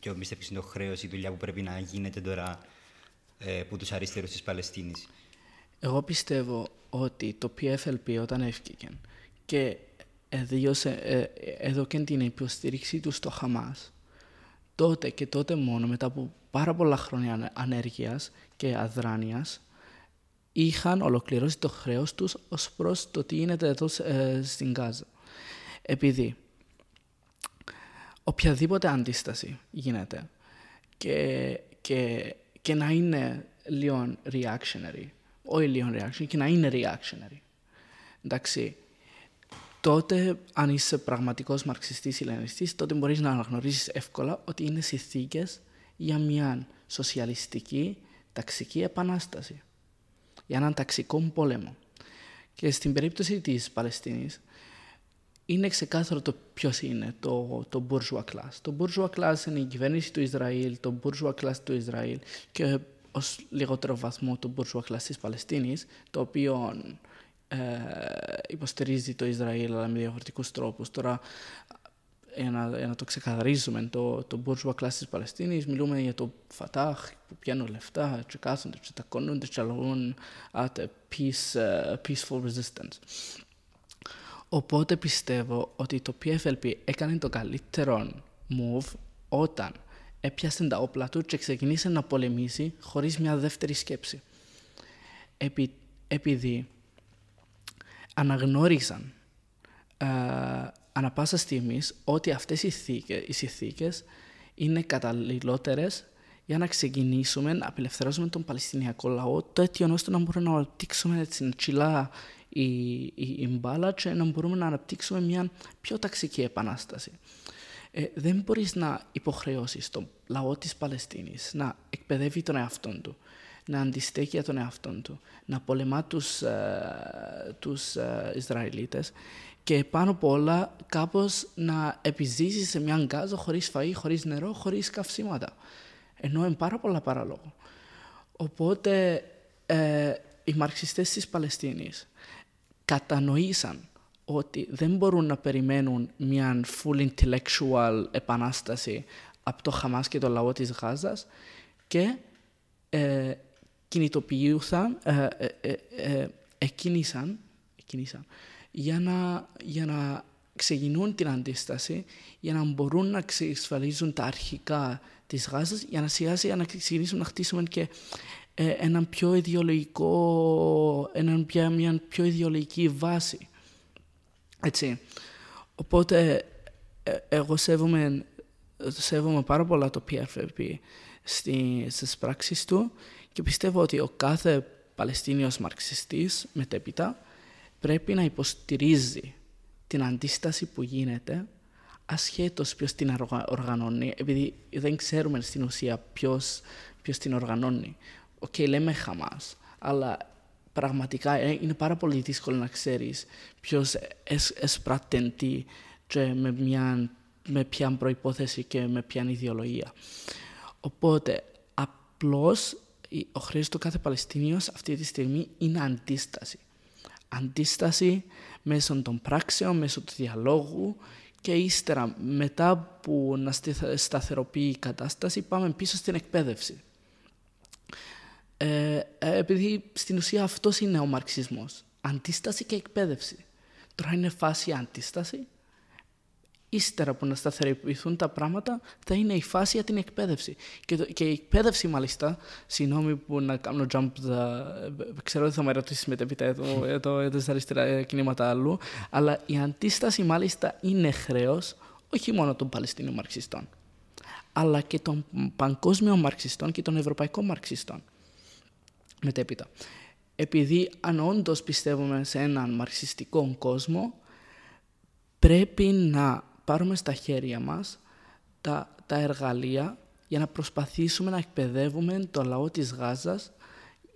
ποιο πιστεύεις είναι το χρέος, η δουλειά που πρέπει να γίνεται τώρα ε, που τους αριστερούς της Παλαιστίνης; Εγώ πιστεύω ότι το PFLP όταν έφυγε και έδωσε, ε, έδωκε την υποστήριξη του στο Χαμάς. Τότε και τότε μόνο, μετά από πάρα πολλά χρόνια ανέργειας και αδράνειας, είχαν ολοκληρώσει το χρέος τους ως προς το τι γίνεται εδώ ε, στην Γάζα. Επειδή οποιαδήποτε αντίσταση γίνεται και, και, και να είναι λίγο reactionary, όχι λίγο reactionary, και να είναι reactionary. Εντάξει, τότε αν είσαι πραγματικός μαρξιστής ή λενιστής, τότε μπορείς να αναγνωρίσεις εύκολα ότι είναι συνθήκες για μια σοσιαλιστική ταξική επανάσταση, για έναν ταξικό πόλεμο. Και στην περίπτωση της Παλαιστίνης, είναι ξεκάθαρο το ποιος είναι το, το bourgeois class. Το bourgeois class είναι η κυβέρνηση του Ισραήλ, το bourgeois class του Ισραήλ και ως λιγότερο βαθμό το bourgeois class της Παλαιστίνης, το οποίο ε, υποστηρίζει το Ισραήλ αλλά με διαφορετικούς τρόπους. Τώρα για να, για να το ξεκαθαρίζουμε, το, το bourgeois class της Παλαιστίνης, μιλούμε για το Φατάχ που πιάνουν λεφτά και κάθονται και τακώνονται και αλλαγούν at a peace, uh, peaceful resistance. Οπότε πιστεύω ότι το PFLP έκανε το καλύτερο move όταν έπιασε τα όπλα του και ξεκινήσε να πολεμήσει χωρίς μια δεύτερη σκέψη. Επί, επειδή αναγνώρισαν ε, ανα πάσα στιγμή ότι αυτές οι, θήκες, είναι καταλληλότερες για να ξεκινήσουμε να απελευθερώσουμε τον Παλαιστινιακό λαό τέτοιον ώστε να μπορούμε να αναπτύξουμε έτσι τσιλά η, η, η, μπάλα και να μπορούμε να αναπτύξουμε μια πιο ταξική επανάσταση. Ε, δεν μπορείς να υποχρεώσεις τον λαό της Παλαιστίνης να εκπαιδεύει τον εαυτό του, να αντιστέκει για τον εαυτό του, να πολεμά τους, ε, τους ε, Ισραηλίτες και πάνω απ' όλα κάπως να επιζήσεις σε μια γκάζα χωρίς φαΐ, χωρίς νερό, χωρίς καυσίματα. Ενώ είναι πάρα πολλά παραλόγω. Οπότε ε, οι μαρξιστές της Παλαιστίνης κατανοήσαν ότι δεν μπορούν να περιμένουν μια full intellectual επανάσταση από το Χαμάς και το λαό της Γάζας και ε, κινητοποιούσαν, ε, ε, ε, εκκίνησαν, για, να, για να ξεκινούν την αντίσταση, για να μπορούν να εξασφαλίζουν τα αρχικά της Γάζας, για να σιγά σιγά να ξεκινήσουν να χτίσουμε και ε, έναν πιο ιδεολογικό, έναν, πια, μια πιο ιδεολογική βάση. Έτσι. Οπότε, εγώ σέβομαι, σέβομαι πάρα πολλά το PFP στις πράξεις του και πιστεύω ότι ο κάθε Παλαιστίνιος μαρξιστής μετέπειτα πρέπει να υποστηρίζει την αντίσταση που γίνεται ασχέτως ποιος την οργανώνει, επειδή δεν ξέρουμε στην ουσία ποιος, ποιος την οργανώνει. OK, okay, λέμε Χαμάς, αλλά πραγματικά ε, είναι πάρα πολύ δύσκολο να ξέρεις ποιος εισπράττει τι και με, μια, με ποια προϋπόθεση και με ποια ιδεολογία. Οπότε, απλώς ο χρέος του κάθε Παλαιστίνιος αυτή τη στιγμή είναι αντίσταση. Αντίσταση μέσω των πράξεων, μέσω του διαλόγου και ύστερα μετά που να σταθεροποιεί η κατάσταση πάμε πίσω στην εκπαίδευση. Ε, ε, επειδή στην ουσία αυτός είναι ο μαρξισμός. Αντίσταση και εκπαίδευση. Τώρα είναι φάση αντίσταση ύστερα που να σταθεροποιηθούν τα πράγματα, θα είναι η φάση για την εκπαίδευση. Και, το, και η εκπαίδευση, μάλιστα, συγγνώμη που να κάνω jump, the, ξέρω ότι θα με ρωτήσεις μετέπειτα εδώ, εδώ, εδώ στα αριστερά κινήματα άλλου, αλλά η αντίσταση, μάλιστα, είναι χρέος όχι μόνο των Παλαιστίνιων μαρξιστών, αλλά και των παγκόσμιων μαρξιστών και των ευρωπαϊκών μαρξιστών. Μετέπειτα, επειδή αν όντως πιστεύουμε σε έναν μαρξιστικό κόσμο, πρέπει να πάρουμε στα χέρια μας τα, τα εργαλεία για να προσπαθήσουμε να εκπαιδεύουμε το λαό της Γάζας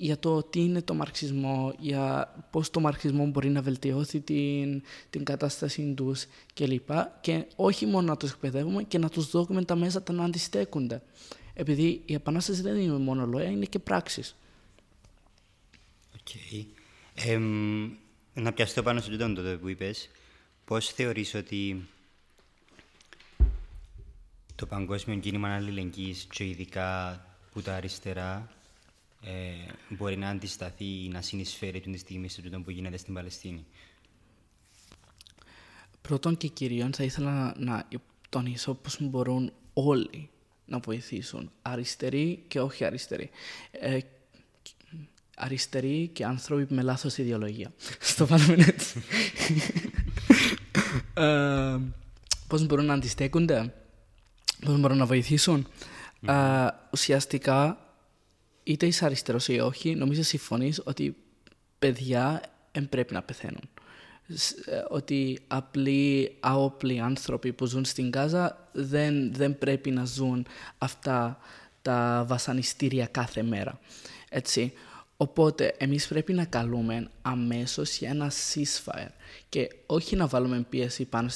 για το τι είναι το μαρξισμό, για πώς το μαρξισμό μπορεί να βελτιώσει την, την κατάστασή τους κλπ. Και όχι μόνο να τους εκπαιδεύουμε και να τους δώσουμε τα μέσα τα να αντιστέκονται. Επειδή η επανάσταση δεν είναι μόνο λόγια, είναι και πράξεις. Okay. Ε, να πιαστώ πάνω στο τότε που είπες. Πώς θεωρείς ότι το παγκόσμιο κίνημα αλληλεγγύης και ειδικά που τα αριστερά ε, μπορεί να αντισταθεί ή να συνεισφέρει την στιγμή σε τούτο που γίνεται στην Παλαιστίνη. Πρώτον και κυρίως θα ήθελα να τονίσω πώς μπορούν όλοι να βοηθήσουν, αριστεροί και όχι αριστεροί. Ε, αριστεροί και άνθρωποι με λάθος ιδεολογία. Στο βάλουμε έτσι. ε, πώς μπορούν να αντιστέκονται, πώς μπορούν να βοηθήσουν. Ε, ουσιαστικά είτε είσαι αριστερός ή όχι, νομίζω συμφωνείς ότι παιδιά δεν πρέπει να πεθαίνουν. Ε, ότι απλοί άοπλοι άνθρωποι που ζουν στην Γάζα δεν, δεν πρέπει να ζουν αυτά τα βασανιστήρια κάθε μέρα. Έτσι. Οπότε εμείς πρέπει να καλούμε αμέσως για ένα ceasefire και όχι να βάλουμε πίεση πάνω,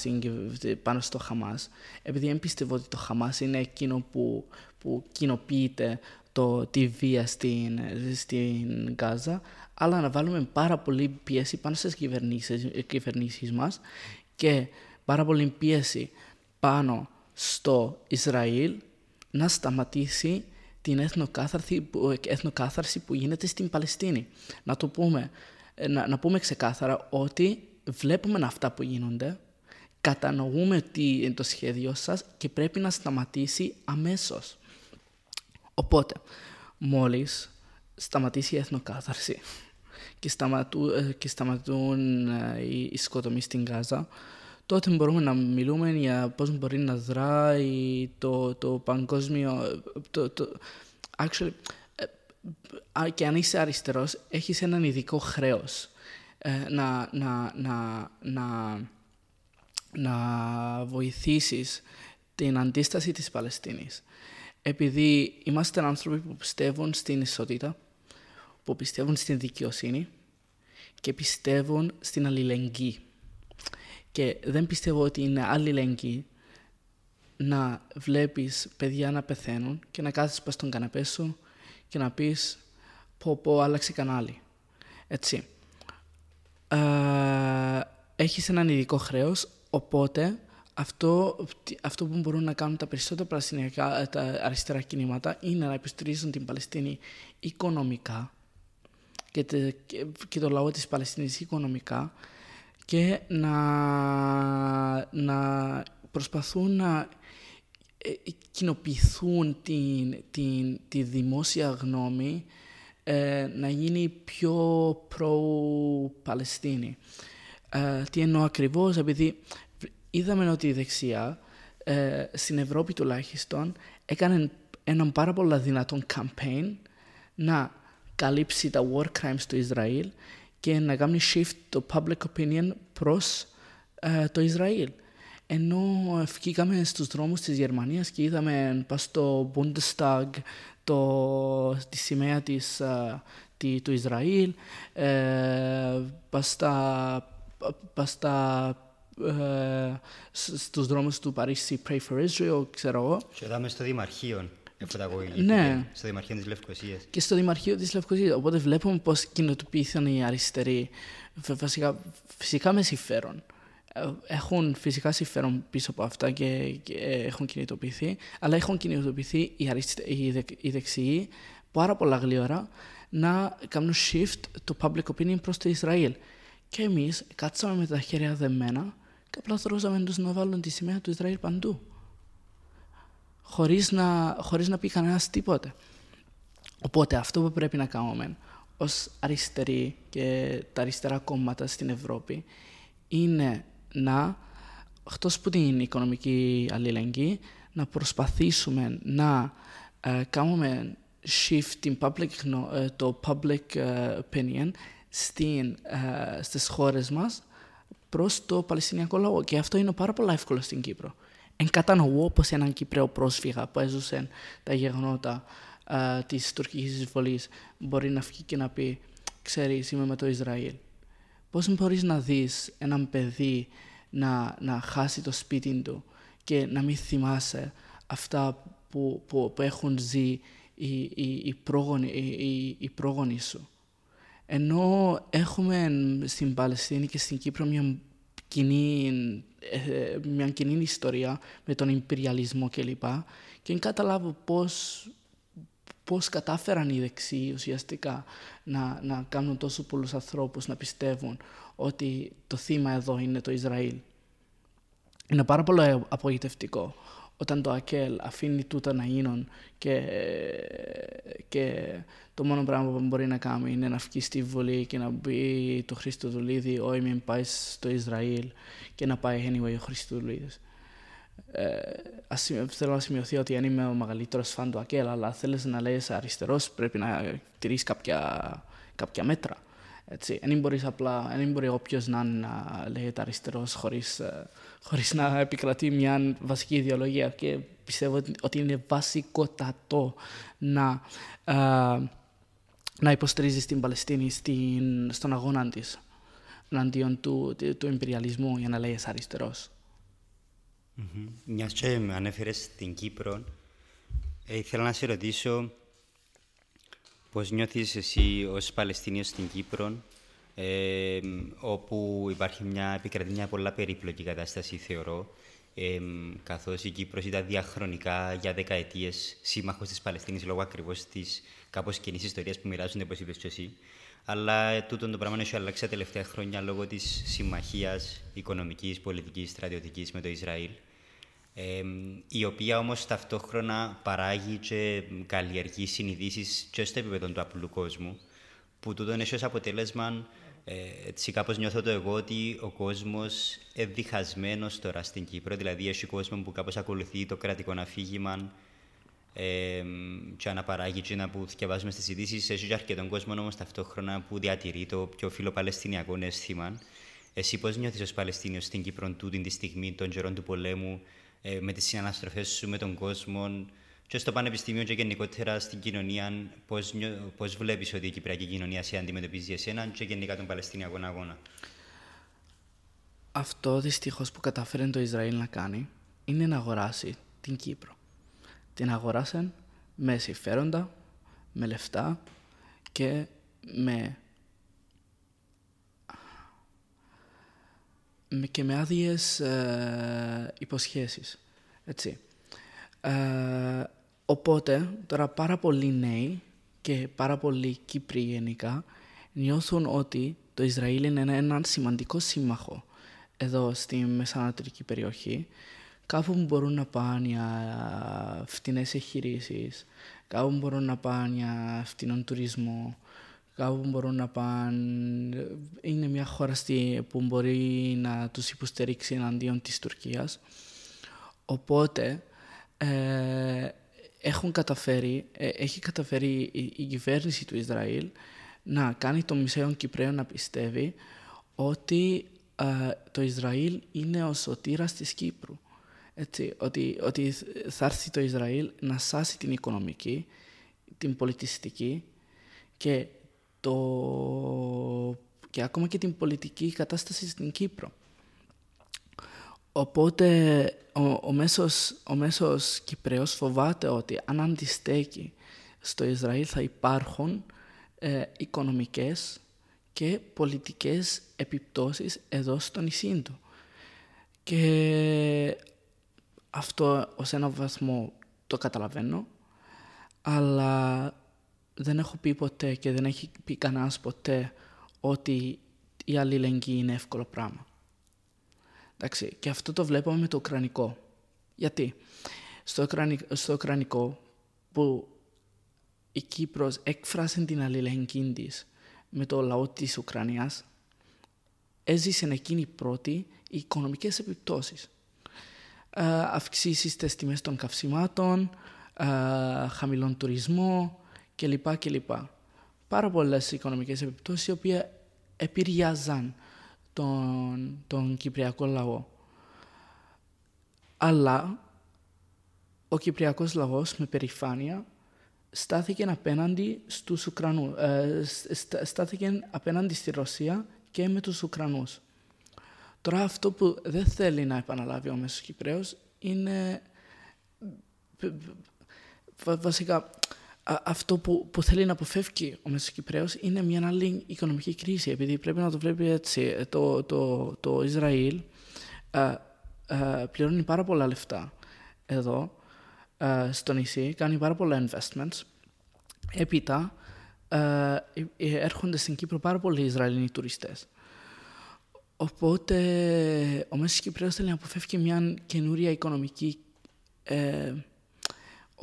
πάνω στο Χαμάς επειδή δεν πιστεύω ότι το Χαμάς είναι εκείνο που, που κοινοποιείται το, τη βία στην, στην Γάζα, αλλά να βάλουμε πάρα πολύ πίεση πάνω στις κυβερνήσεις, κυβερνήσεις μας και πάρα πολύ πίεση πάνω στο Ισραήλ να σταματήσει την εθνοκάθαρση που, εθνοκάθαρση που γίνεται στην Παλαιστίνη. Να το πούμε, να, να πούμε ξεκάθαρα ότι βλέπουμε αυτά που γίνονται, κατανοούμε τι είναι το σχέδιο σας και πρέπει να σταματήσει αμέσως. Οπότε, μόλις σταματήσει η εθνοκάθαρση και, σταματού, ε, και σταματούν ε, οι, οι σκοτωμοί στην Γάζα, τότε μπορούμε να μιλούμε για πώς μπορεί να δράει το, το παγκόσμιο... Το, το, actually, ε, και αν είσαι αριστερός, έχεις έναν ειδικό χρέος να, να, να, να, να βοηθήσεις την αντίσταση της Παλαιστίνης επειδή είμαστε άνθρωποι που πιστεύουν στην ισότητα, που πιστεύουν στην δικαιοσύνη και πιστεύουν στην αλληλεγγύη. Και δεν πιστεύω ότι είναι αλληλεγγύη να βλέπεις παιδιά να πεθαίνουν και να κάθεσαι πας στον καναπέ σου και να πεις πω πω άλλαξε κανάλι. Έτσι. Ε, έχεις έναν ειδικό χρέος, οπότε αυτό, αυτό που μπορούν να κάνουν τα περισσότερα παλαιστινιακά, τα αριστερά κινήματα είναι να υποστηρίζουν την Παλαιστίνη οικονομικά και, και, το λαό της Παλαιστίνης οικονομικά και να, να προσπαθούν να ε, κοινοποιηθούν την, την, τη δημόσια γνώμη ε, να γίνει πιο προ-Παλαιστίνη. Ε, τι εννοώ ακριβώς, επειδή είδαμε ότι η δεξιά ε, στην Ευρώπη τουλάχιστον έκανε έναν πάρα πολύ δυνατόν campaign να καλύψει τα war crimes του Ισραήλ και να κάνει shift το public opinion προς ε, το Ισραήλ. Ενώ βγήκαμε στους δρόμους της Γερμανίας και είδαμε πας στο Bundestag το, τη σημαία της, uh, τη, του Ισραήλ, ε, πας στα ε, στους δρόμους του Παρίσι Pray for Israel, ξέρω εγώ. Και είδαμε στο Δημαρχείο. Ναι. Στο Δημαρχείο της Λευκοσίας. Και στο Δημαρχείο της Λευκοσίας. Οπότε βλέπουμε πώς κινητοποιήθηκαν οι αριστεροί. Βασικά, φυσικά με συμφέρον. Ε, έχουν φυσικά συμφέρον πίσω από αυτά και, και έχουν κινητοποιηθεί, αλλά έχουν κινητοποιηθεί οι, αριστε, οι, οι δεξιοί πάρα πολλά γλύωρα να κάνουν shift το public opinion προς το Ισραήλ. Και εμείς κάτσαμε με τα χέρια δεμένα και απλά θρώσαμε τους να βάλουν τη σημαία του Ισραήλ παντού. Χωρίς να, χωρίς να πει κανένας τίποτε. Οπότε αυτό που πρέπει να κάνουμε ως αριστεροί και τα αριστερά κόμματα στην Ευρώπη είναι να εκτός από την οικονομική αλληλεγγύη, να προσπαθήσουμε να ε, κάνουμε shift την public, ε, το public ε, opinion στην, ε, στις χώρες μας προς το Παλαιστινιακό λαό. Και αυτό είναι πάρα πολύ εύκολο στην Κύπρο. Εν κατανοώ πως έναν Κυπρέο πρόσφυγα που έζησε τα γεγονότα ε, της τουρκικής εισβολής μπορεί να φύγει και να πει «Ξέρεις, είμαι με το Ισραήλ». Πώς μπορείς να δεις έναν παιδί να, να χάσει το σπίτι του και να μην θυμάσαι αυτά που, που, που έχουν ζει οι, οι, οι, πρόγονοι, οι, οι πρόγονοι σου. Ενώ έχουμε στην Παλαιστίνη και στην Κύπρο μια κοινή, ε, μια κοινή ιστορία με τον υπεριαλισμό κλπ. Και δεν καταλάβω πώς, πώς κατάφεραν οι δεξιοί ουσιαστικά να, να κάνουν τόσο πολλούς ανθρώπους να πιστεύουν ότι το θύμα εδώ είναι το Ισραήλ. Είναι πάρα πολύ απογοητευτικό όταν το ΑΚΕΛ αφήνει τούτα να γίνουν και, και το μόνο πράγμα που μπορεί να κάνει είναι να βγει στη Βουλή και να μπει το Χριστοδουλίδη όχι μην πάεις στο Ισραήλ και να πάει anyway ο Χριστοδουλίδης. Ε, θέλω να σημειωθεί ότι αν είμαι ο μεγαλύτερος φαν του ΑΚΕΛ, αλλά θέλεις να λέει αριστερός, πρέπει να τηρείς κάποια, κάποια μέτρα. Έτσι. Δεν μπορείς απλά, δεν μπορεί όποιος να, να λέγεται αριστερός χωρίς ε, χωρίς να επικρατεί μια βασική ιδεολογία και πιστεύω ότι είναι βασικότατο να, ε, να υποστηρίζεις την Παλαιστίνη στην, στον αγώνα της εναντίον του, του, του υπεριαλισμού για να λέει αριστερός. Mm-hmm. Μιας και με ανέφερες στην Κύπρο, ε, ήθελα να σε ρωτήσω πώς νιώθεις εσύ ως Παλαιστίνιος στην Κύπρο ε, όπου υπάρχει μια, επικρατεί μια πολλά περίπλοκη κατάσταση, θεωρώ, ε, καθώς η Κύπρος ήταν διαχρονικά για δεκαετίες σύμμαχος της Παλαιστίνης λόγω ακριβώς της κάπως κοινή ιστορίας που μοιράζονται, όπως είπες και εσύ. Αλλά ε, τούτο το πράγμα έχει αλλάξει τα τελευταία χρόνια λόγω της συμμαχίας οικονομικής, πολιτικής, στρατιωτικής με το Ισραήλ. Ε, η οποία όμως ταυτόχρονα παράγει και καλλιεργεί συνειδήσεις και στο επίπεδο του απλού κόσμου, που τούτο έχει ως αποτέλεσμα ε, έτσι κάπως νιώθω το εγώ ότι ο κόσμος είναι διχασμένος τώρα στην Κύπρο, δηλαδή έχει κόσμο που κάπως ακολουθεί το κρατικό αφήγημα ε, και αναπαράγει και να που διαβάζουμε στις ειδήσεις, έχει και αρκετόν κόσμο όμως ταυτόχρονα που διατηρεί το πιο φιλοπαλαιστινιακό αίσθημα. Εσύ πώς νιώθεις ως Παλαιστίνιος στην Κύπρο τούτη τη στιγμή των καιρών του πολέμου, ε, με τις συναναστροφές σου με τον κόσμο, και στο πανεπιστήμιο και γενικότερα στην κοινωνία, πώς, πώς βλέπεις ότι η κυπριακή κοινωνία σε αντιμετωπίζει εσένα και γενικά τον Παλαιστινιακό αγώνα; Αυτό δυστυχώς που κατάφερε το Ισραήλ να κάνει είναι να αγοράσει την Κύπρο. Την αγοράσαν με συμφέροντα, με λεφτά και με, και με άδειες ε, υποσχέσεις. Έτσι. Ε, Οπότε τώρα πάρα πολλοί νέοι και πάρα πολλοί Κύπροι γενικά νιώθουν ότι το Ισραήλ είναι έναν σημαντικό σύμμαχο εδώ στη μεσανατολική περιοχή κάπου που μπορούν να πάνε για φτηνές εγχειρήσεις, κάπου που μπορούν να πάνε για φτηνόν τουρισμό, κάπου που μπορούν να πάνε... Είναι μια χώρα που μπορεί να τους υποστηρίξει εναντίον της Τουρκίας. Οπότε ε, έχουν καταφέρει, ε, έχει καταφέρει η, κυβέρνηση του Ισραήλ να κάνει τον μισέων Κυπρέων να πιστεύει ότι ε, το Ισραήλ είναι ο σωτήρας της Κύπρου. Έτσι, ότι, ότι θα έρθει το Ισραήλ να σάσει την οικονομική, την πολιτιστική και, το, και ακόμα και την πολιτική κατάσταση στην Κύπρο. Οπότε ο, ο, μέσος, ο μέσος Κυπρέος φοβάται ότι αν αντιστέκει στο Ισραήλ θα υπάρχουν ε, οικονομικές και πολιτικές επιπτώσεις εδώ στο νησί του. Και αυτό ως ένα βαθμό το καταλαβαίνω, αλλά δεν έχω πει ποτέ και δεν έχει πει κανένας ποτέ ότι η αλληλεγγύη είναι εύκολο πράγμα. Εντάξει, και αυτό το βλέπουμε με το Ουκρανικό. Γιατί; Στο, στο Ουκρανικό που η Κύπρος έκφρασε την αλληλεγγύη της με το λαό της Ουκρανίας έζησε εκείνη πρώτη οι οικονομικές επιπτώσεις. Ε, αυξήσεις στις τιμές των καυσιμάτων, ε, χαμηλών τουρισμό κλπ. κλπ. Πάρα πολλές οικονομικές επιπτώσεις οι οποίες επηρεάζαν τον, τον Κυπριακό λαό. Αλλά ο Κυπριακός λαός με περηφάνεια στάθηκε απέναντι στους Ουκρανούς, ε, στάθηκε απέναντι στη Ρωσία και με τους Ουκρανούς. Τώρα αυτό που δεν θέλει να επαναλάβει ο Μέσος Κυπρέος είναι βασικά αυτό που, που θέλει να αποφεύγει ο Μέσος Κυπρέος είναι μια άλλη οικονομική κρίση επειδή πρέπει να το βλέπει έτσι. Το, το, το Ισραήλ α, α, πληρώνει πάρα πολλά λεφτά εδώ στο νησί, κάνει πάρα πολλά investments. Έπειτα έρχονται στην Κύπρο πάρα πολλοί Ισραηλινοί τουριστές Οπότε ο Μέσος Κυπρέος θέλει να αποφεύγει μια καινούρια οικονομική, ε,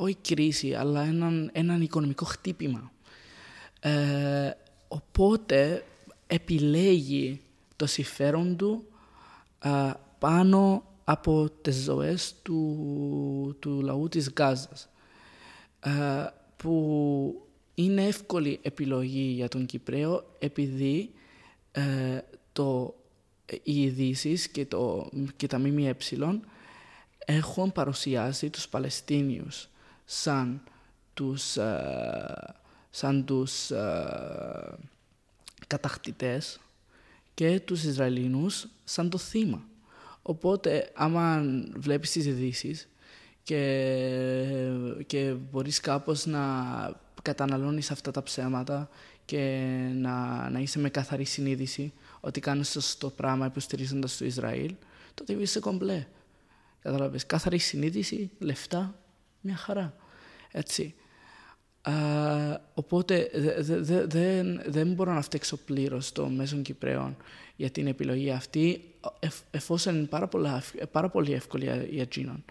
όχι κρίση, αλλά έναν, έναν οικονομικό χτύπημα. Ε, οπότε επιλέγει το συμφέρον του πάνω από τις ζωές του, του λαού της Γάζας. που είναι εύκολη επιλογή για τον Κυπρέο επειδή ε, το οι ειδήσει και, και τα ΜΜΕ έχουν παρουσιάσει τους Παλαιστίνιους σαν τους, ε, σαν τους ε, κατακτητές και τους Ισραηλινούς σαν το θύμα. Οπότε, άμα βλέπεις τις ειδήσεις και, και μπορείς κάπως να καταναλώνεις αυτά τα ψέματα και να, να είσαι με καθαρή συνείδηση ότι κάνεις σωστό πράγμα υποστηρίζοντας το Ισραήλ, τότε είσαι κομπλέ. Κατάλαβε. Κάθαρη συνείδηση, λεφτά, μια χαρά. Έτσι. Α, οπότε δεν, δεν μπορώ να φταίξω πλήρως το μέσον Κυπρέων για την επιλογή αυτή, εφόσον είναι πάρα, πολλά, πάρα πολύ εύκολη για εκείνον.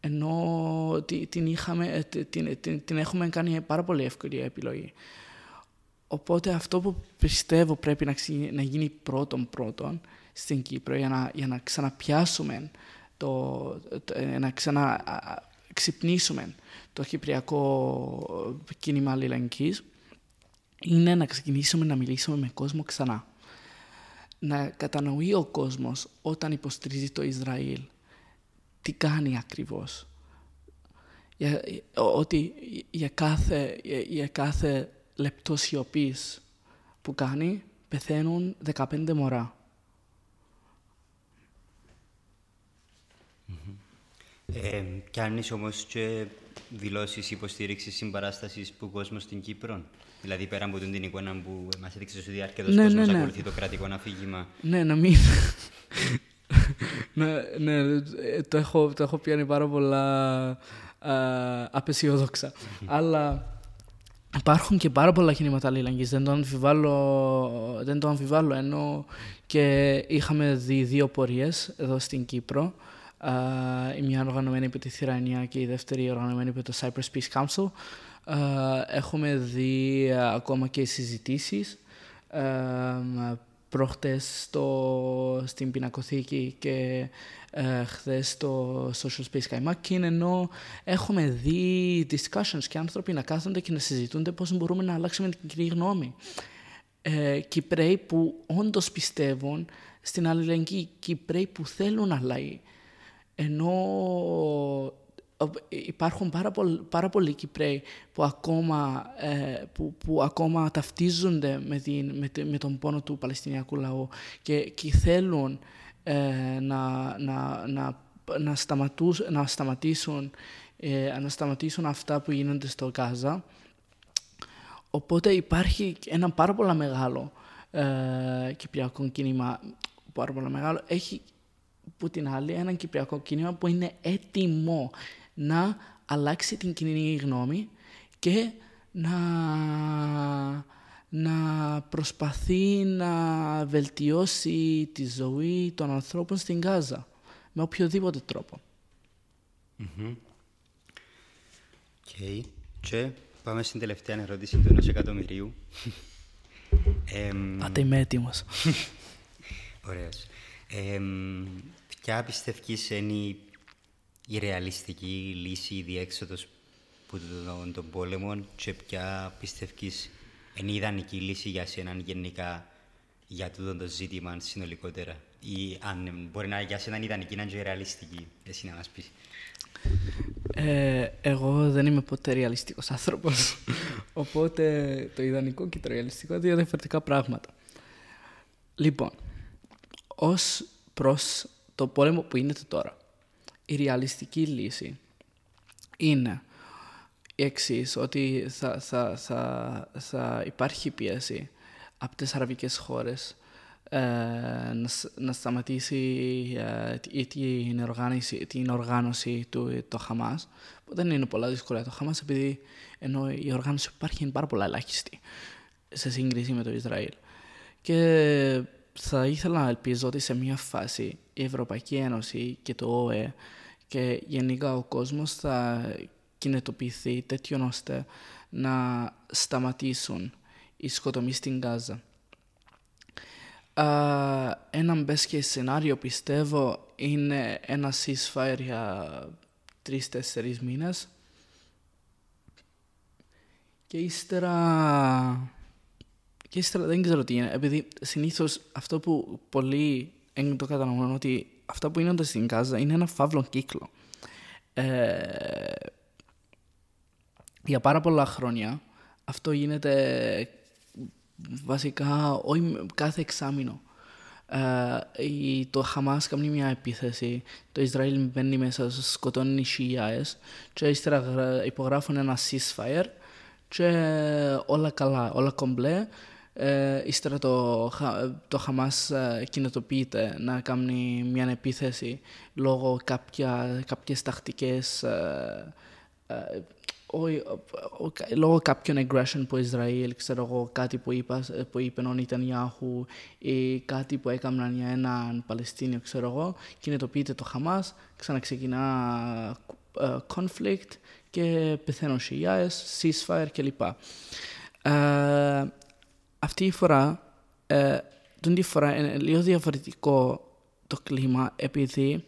Ενώ την, είχαμε, την, την, την έχουμε κάνει πάρα πολύ εύκολη επιλογή. Οπότε αυτό που πιστεύω πρέπει να, να γίνει πρώτον πρώτον στην Κύπρο για να, για να ξαναπιάσουμε, το, το, ε, να ξαναξυπνήσουμε το κυπριακό κίνημα αλληλεγγύης είναι να ξεκινήσουμε να μιλήσουμε με κόσμο ξανά. Να κατανοεί ο κόσμος όταν υποστηρίζει το Ισραήλ τι κάνει ακριβώς. Για, ότι για κάθε, για κάθε λεπτό σιωπής που κάνει, πεθαίνουν 15 μωρά. Ε, κάνεις όμως και δηλώσεις υποστήριξης συμπαράστασης που κόσμος στην Κύπρο. Δηλαδή πέρα από την εικόνα που μας έδειξε στη διάρκεια του ναι, κόσμος ναι, ναι. ακολουθεί το κρατικό αφήγημα. Ναι, να μην... ναι, ναι, το έχω, το έχω πιάνει πάρα πολλά α, απεσιόδοξα. Αλλά Υπάρχουν και πάρα πολλά κινήματα αλληλεγγύης, δεν το αμφιβάλλω, δεν το αμφιβάλλω ενώ και είχαμε δει δύο πορείες εδώ στην Κύπρο. Η μια οργανωμένη από τη Θηρανία και η δεύτερη οργανωμένη από το Cyprus Peace Council. έχουμε δει ακόμα και συζητήσεις προχτές στο, στην πινακοθήκη και ε, χθες στο Social Space Καϊμάκιν, ενώ έχουμε δει discussions και άνθρωποι να κάθονται και να συζητούνται πώς μπορούμε να αλλάξουμε την κοινή γνώμη. Ε, Κυπρέοι που όντως πιστεύουν στην αλληλεγγύη, Κυπρέοι που θέλουν αλλαγή. Ενώ υπάρχουν πάρα, πολλοί, πάρα πολλοί Κυπρέοι που ακόμα, ε, που, που ακόμα ταυτίζονται με, την, με, με, τον πόνο του Παλαιστινιακού λαού και, και θέλουν ε, να, να, να, να, να σταματήσουν, ε, να σταματήσουν αυτά που γίνονται στο Γάζα. Οπότε υπάρχει ένα πάρα πολύ μεγάλο ε, κυπριακό κίνημα, πάρα πολύ μεγάλο. Έχει που την άλλη ένα κυπριακό κίνημα που είναι έτοιμο να αλλάξει την κοινή γνώμη και να, να προσπαθεί να βελτιώσει τη ζωή των ανθρώπων στην Γάζα με οποιοδήποτε τρόπο. Mm-hmm. Okay. Και πάμε στην τελευταία ερώτηση του ενός εκατομμυρίου. Πάτε είμαι έτοιμος. Ωραίος. Ε, ποια πιστεύεις είναι η, η ρεαλιστική λύση, η διέξοδος που τον, τον πόλεμο και ποια πιστεύεις είναι η ιδανική λύση για σένα γενικά για τούτο το ζήτημα συνολικότερα; Ή αν μπορεί να για σένα είναι ιδανική να είναι ρεαλιστική, εσύ να μας πεις. Ε, εγώ δεν είμαι ποτέ ρεαλιστικός άνθρωπος, οπότε το ιδανικό και το ρεαλιστικό είναι δύο διαφορετικά πράγματα. Λοιπόν, ως προς το πόλεμο που είναι τώρα, η ρεαλιστική λύση είναι η εξής ότι θα, θα, θα, θα υπάρχει πίεση από τις αραβικές χώρες ε, να, να σταματήσει ε, την, οργάνωση, την οργάνωση του το Χαμάς. Δεν είναι πολλά δύσκολα το Χαμάς επειδή ενώ η οργάνωση που υπάρχει είναι πάρα πολλά ελάχιστη σε σύγκριση με το Ισραήλ. Και θα ήθελα να ελπίζω ότι σε μια φάση η Ευρωπαϊκή Ένωση και το ΟΕ και γενικά ο κόσμος θα κινητοποιηθεί τέτοιον ώστε να σταματήσουν οι σκοτωμοί στην Γάζα. Uh, ένα best case σενάριο πιστεύω είναι ένα ceasefire για τρεις-τέσσερις μήνες και ύστερα και ύστερα δεν ξέρω τι είναι επειδή συνήθως αυτό που πολλοί δεν το κατανοούν ότι αυτά που είναι στην Γάζα είναι ένα φαύλο κύκλο ε, για πάρα πολλά χρόνια αυτό γίνεται βασικά όχι κάθε εξάμεινο. Ε, το Χαμάς κάνει μια επίθεση, το Ισραήλ μπαίνει μέσα, σκοτώνει οι Σιάες και ύστερα υπογράφουν ένα ceasefire και όλα καλά, όλα κομπλέ. Ε, ύστερα το, το Χαμάς ε, κινητοποιείται να κάνει μια επίθεση λόγω κάποια, κάποιες τακτικές ε, ε λόγω κάποιων aggression που Ισραήλ, ξέρω εγώ, κάτι που, είπα, που είπε ο Νιτανιάχου ή κάτι που έκαναν για έναν Παλαιστίνιο, ξέρω εγώ, κινητοποιείται το Χαμάς, ξαναξεκινά uh, conflict και πεθαίνουν Σιάες, ceasefire κλπ. Uh, αυτή η φορά, uh, τον τη φορά είναι λίγο διαφορετικό το κλίμα επειδή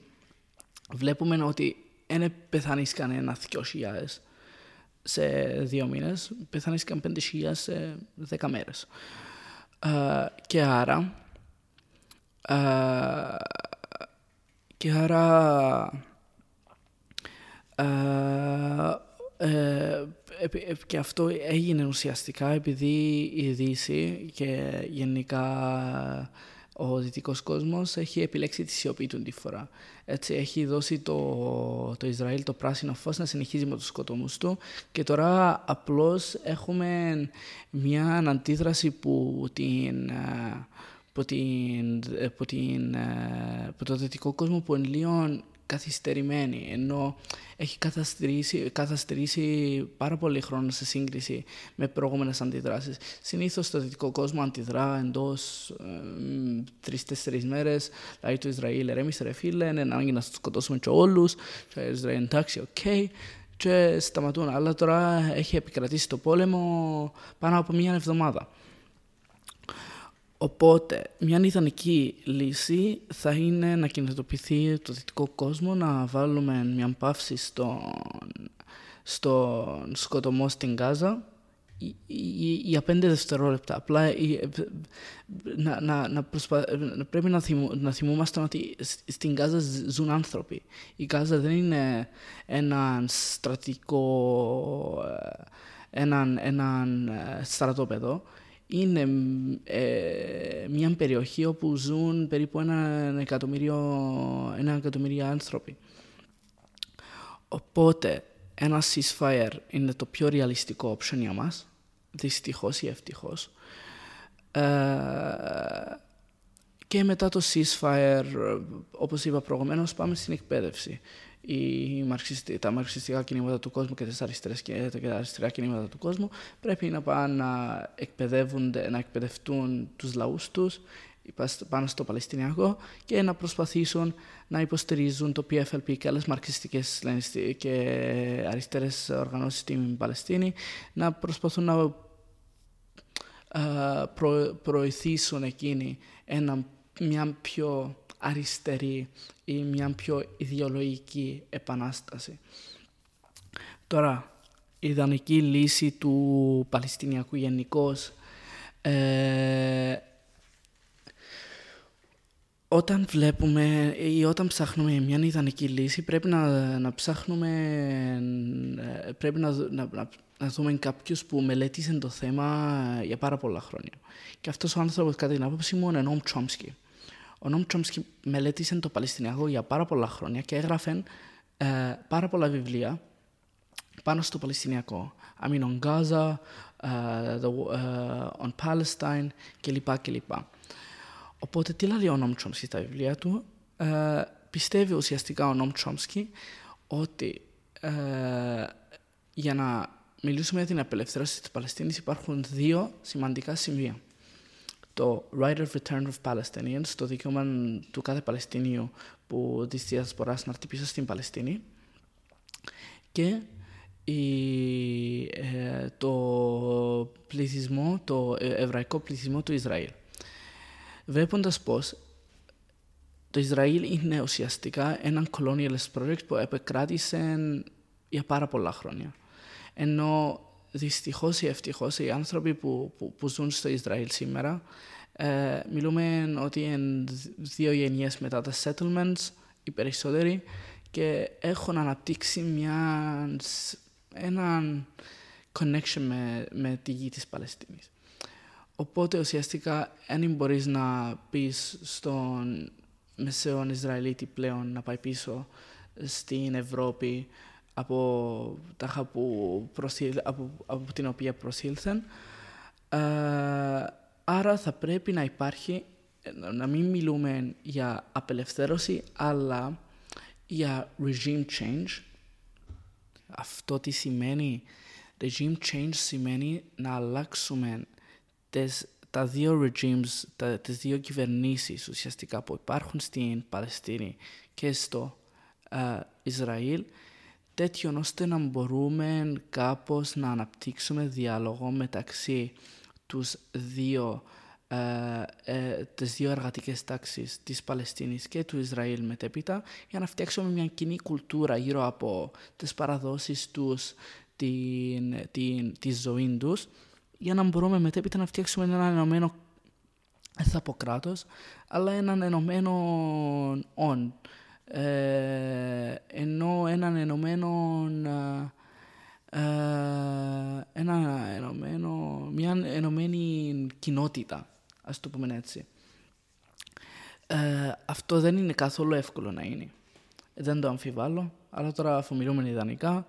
βλέπουμε ότι δεν πεθάνει κανένα δυο χιλιάδες σε δύο μήνες, πεθάνησκαν 5.000 σε 10 μέρες. Uh, και άρα, uh, και άρα, uh, και αυτό έγινε ουσιαστικά επειδή η Δύση και γενικά ο δυτικός κόσμος έχει επιλέξει τη σιωπή του τη φορά. Έτσι, έχει δώσει το, το Ισραήλ το πράσινο φως να συνεχίζει με τους σκοτωμούς του και τώρα απλώς έχουμε μια αντίδραση που την. Που, την, που, την, που το δυτικό κόσμο που είναι λίγο καθυστερημένη, ενώ έχει καθυστερήσει πάρα πολύ χρόνο σε σύγκριση με προηγούμενες αντιδράσεις. Συνήθως το δυτικό κόσμο αντιδρά εντός ε, τρεις-τέσσερις μέρες. Δηλαδή το Ισραήλ, ηρέμησε ρε φίλε, είναι ανάγκη να τους σκοτώσουμε και όλους. Το Ισραήλ, εντάξει, OK. Okay, και σταματούν. Αλλά τώρα έχει επικρατήσει το πόλεμο πάνω από μια εβδομάδα. Οπότε, μια ιδανική λύση θα είναι να κινητοποιηθεί το δυτικό κόσμο, να βάλουμε μια παύση στον, στον σκοτωμό στην Γάζα για πέντε δευτερόλεπτα. Απλά να, να, να, προσπα... πρέπει να, θυμ... να θυμούμαστε ότι στην Γάζα ζουν άνθρωποι. Η Γάζα δεν είναι ένα στρατικό, ε, έναν, έναν ε, στρατόπεδο είναι ε, μια περιοχή όπου ζουν περίπου ένα εκατομμύριο, ένα εκατομμύριο άνθρωποι. Οπότε ένα ceasefire είναι το πιο ρεαλιστικό option για μας, δυστυχώς ή ευτυχώς. Ε, και μετά το ceasefire, όπως είπα προηγουμένως, πάμε στην εκπαίδευση οι μαρξιστι... τα μαρξιστικά κινήματα του κόσμου και, τις αριστερές... και τα αριστερά κινήματα του κόσμου πρέπει να πάνε να, εκπαιδεύονται, να εκπαιδευτούν τους λαούς τους πάνω στο Παλαιστινιακό και να προσπαθήσουν να υποστηρίζουν το PFLP και άλλες μαρξιστικές και αριστερές οργανώσεις στην Παλαιστίνη να προσπαθούν να προ, προωθήσουν εκείνοι ένα μια πιο αριστερή ή μια πιο ιδεολογική επανάσταση. Τώρα, η ιδανική λύση του Παλαιστινιακού γενικώς. Ε, όταν βλέπουμε ή όταν ψάχνουμε μια ιδανική λύση πρέπει να, να ψάχνουμε, ε, πρέπει να, να, να δούμε κάποιους που μελέτησαν το θέμα για πάρα πολλά χρόνια. Και αυτός ο άνθρωπος κατά την άποψη μου είναι ο Νόμ Τσόμσκι. Ο Νόμ Τσόμσκι μελέτησε το Παλαιστινιακό για πάρα πολλά χρόνια και έγραφε ε, πάρα πολλά βιβλία πάνω στο Παλαιστινιακό. I mean on Gaza, uh, the, uh, on Palestine κλπ. κλπ. Οπότε τι λέει ο Νόμ Τσόμσκι στα βιβλία του; Uh, πιστεύει ουσιαστικά ο Νόμ Τσόμσκι ότι uh, για να μιλήσουμε για την απελευθέρωση της Παλαιστίνης υπάρχουν δύο σημαντικά σημεία. Το right of return of Palestinians, το δικαίωμα του κάθε Παλαιστινίου που της διασποράς να έρθει πίσω στην Παλαιστίνη και η, ε, το πληθυσμό, το εβραϊκό πληθυσμό του Ισραήλ. Βλέποντας πως το Ισραήλ είναι ουσιαστικά ένα colonialist project που επεκράτησε για πάρα πολλά χρόνια. Ενώ δυστυχώς ή ευτυχώς οι άνθρωποι που, που, που, ζουν στο Ισραήλ σήμερα ε, μιλούμε ότι είναι δύο γενιές μετά τα settlements, οι περισσότεροι, και έχουν αναπτύξει μια έναν connection με, με τη γη της Παλαιστίνης. Οπότε ουσιαστικά αν μπορείς να πεις στον μεσαίο Ισραηλίτη πλέον να πάει πίσω στην Ευρώπη από, τα που προσήλ, από, από την οποία προσήλθαν. Ε, άρα θα πρέπει να υπάρχει, να μην μιλούμε για απελευθέρωση, αλλά για regime change, αυτό τι σημαίνει. Regime change σημαίνει να αλλάξουμε τις, τα δύο regimes, τα, τις δύο κυβερνήσεις ουσιαστικά που υπάρχουν στην Παλαιστίνη και στο uh, Ισραήλ τέτοιον ώστε να μπορούμε κάπως να αναπτύξουμε διάλογο μεταξύ τους δύο ε, ε, τις δύο εργατικές τάξεις της Παλαιστίνης και του Ισραήλ μετέπειτα για να φτιάξουμε μια κοινή κουλτούρα γύρω από τις παραδόσεις τους, την, την, τη ζωή τους για να μπορούμε μετέπειτα να φτιάξουμε ένα ενωμένο θα πω κράτος, αλλά έναν ενωμένο όν. Ε, ενώ έναν ενωμένο ε, ένα ενωμένο, μια ενωμένη κοινότητα ας το πούμε έτσι. Ε, αυτό δεν είναι καθόλου εύκολο να είναι. Δεν το αμφιβάλλω, αλλά τώρα αφού μιλούμε ιδανικά,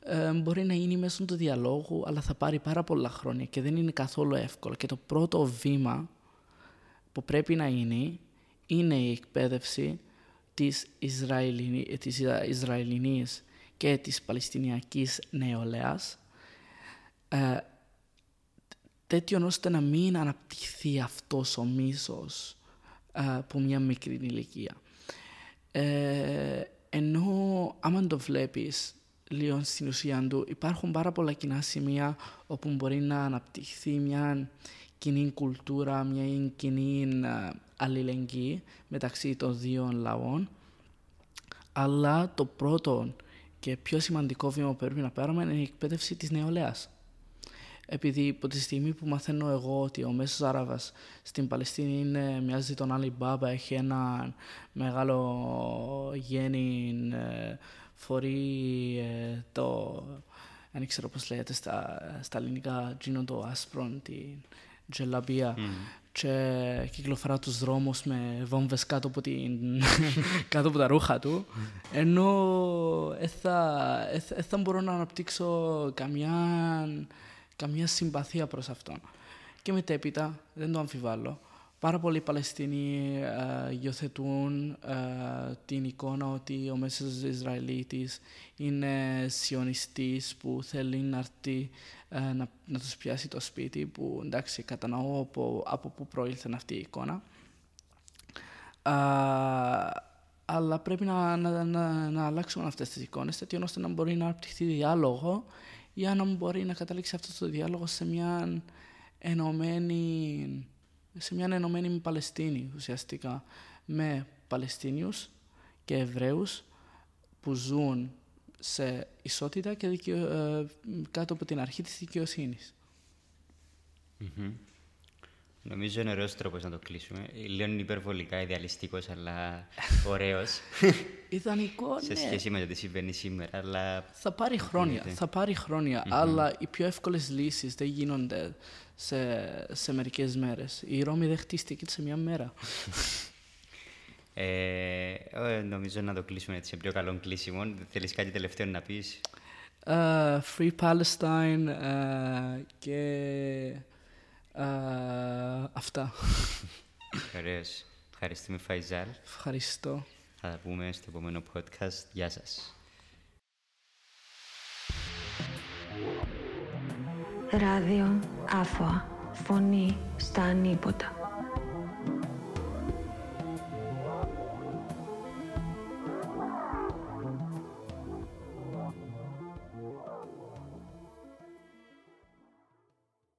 ε, μπορεί να γίνει μέσω του διαλόγου, αλλά θα πάρει πάρα πολλά χρόνια και δεν είναι καθόλου εύκολο. Και το πρώτο βήμα που πρέπει να είναι, είναι η εκπαίδευση της, Ισραηλινή, της Ισραηλινής και της Παλαιστινιακής νεολαίας ε, τέτοιον ώστε να μην αναπτυχθεί αυτός ο μίσος από μια μικρή ηλικία. Ε, ενώ άμα το βλέπεις λίγο στην ουσία του υπάρχουν πάρα πολλά κοινά σημεία όπου μπορεί να αναπτυχθεί μια κοινή κουλτούρα, μια κοινή αλληλεγγύη μεταξύ των δύο λαών. Αλλά το πρώτο και πιο σημαντικό βήμα που πρέπει να πάρουμε είναι η εκπαίδευση της νεολαίας. Επειδή από τη στιγμή που μαθαίνω εγώ ότι ο μέσος Άραβας στην Παλαιστίνη είναι, μοιάζει τον Άλλη Μπάμπα, έχει ένα μεγάλο γέννη, ε, φορεί ε, το, δεν ξέρω πώς λέγεται στα, στα ελληνικά, γίνον το άσπρο, την τζελαμπία, mm. Και κυκλοφορά τους δρόμους με βόμβες κάτω από, την, κάτω από τα ρούχα του, ενώ δεν θα, θα μπορώ να αναπτύξω καμιά καμία συμπαθία προς αυτόν. Και μετέπειτα, δεν το αμφιβάλλω, πάρα πολλοί Παλαιστίνοι ε, υιοθετούν ε, την εικόνα ότι ο μέσος Ισραηλίτης είναι σιωνιστής που θέλει να έρθει ε, να, να τους πιάσει το σπίτι που εντάξει κατανοώ από, από πού προήλθε αυτή η εικόνα. αλλά πρέπει να, να, να, να αλλάξουμε αυτές τις εικόνες έτσι ώστε να μπορεί να αναπτυχθεί διάλογο για να μπορεί να καταλήξει αυτός το διάλογο σε μια ενωμένη σε μια ενωμένη Παλαιστίνη ουσιαστικά με Παλαιστίνιους και Εβραίους που ζουν σε ισότητα και δικαιο... ε, κάτω από την αρχή της δικαιοσύνης. Νομίζω είναι ωραίος τρόπος να το κλείσουμε. Λίγο είναι υπερβολικά ιδεαλιστικός, αλλά ωραίος. Ιδανικό, σε ναι. σχέση με το τι συμβαίνει σήμερα, αλλά Θα πάρει χρόνια, Γίνεται. θα πάρει χρόνια, αλλά οι πιο εύκολες λύσεις δεν γίνονται σε, σε μερικές μέρες. Η Ρώμη δεν χτίστηκε σε μια μέρα. ε, ε, νομίζω να το κλείσουμε έτσι σε πιο καλό κλείσιμο. Θέλεις κάτι τελευταίο να πεις; Ε, Free Palestine ε, και ε, αυτά. Ωραίος. Ευχαριστούμε Φαϊζάλ. Ευχαριστώ. Θα τα πούμε στο επόμενο podcast. Γεια σας. Ράδιο Άφωα. Φωνή στα ανίποτα.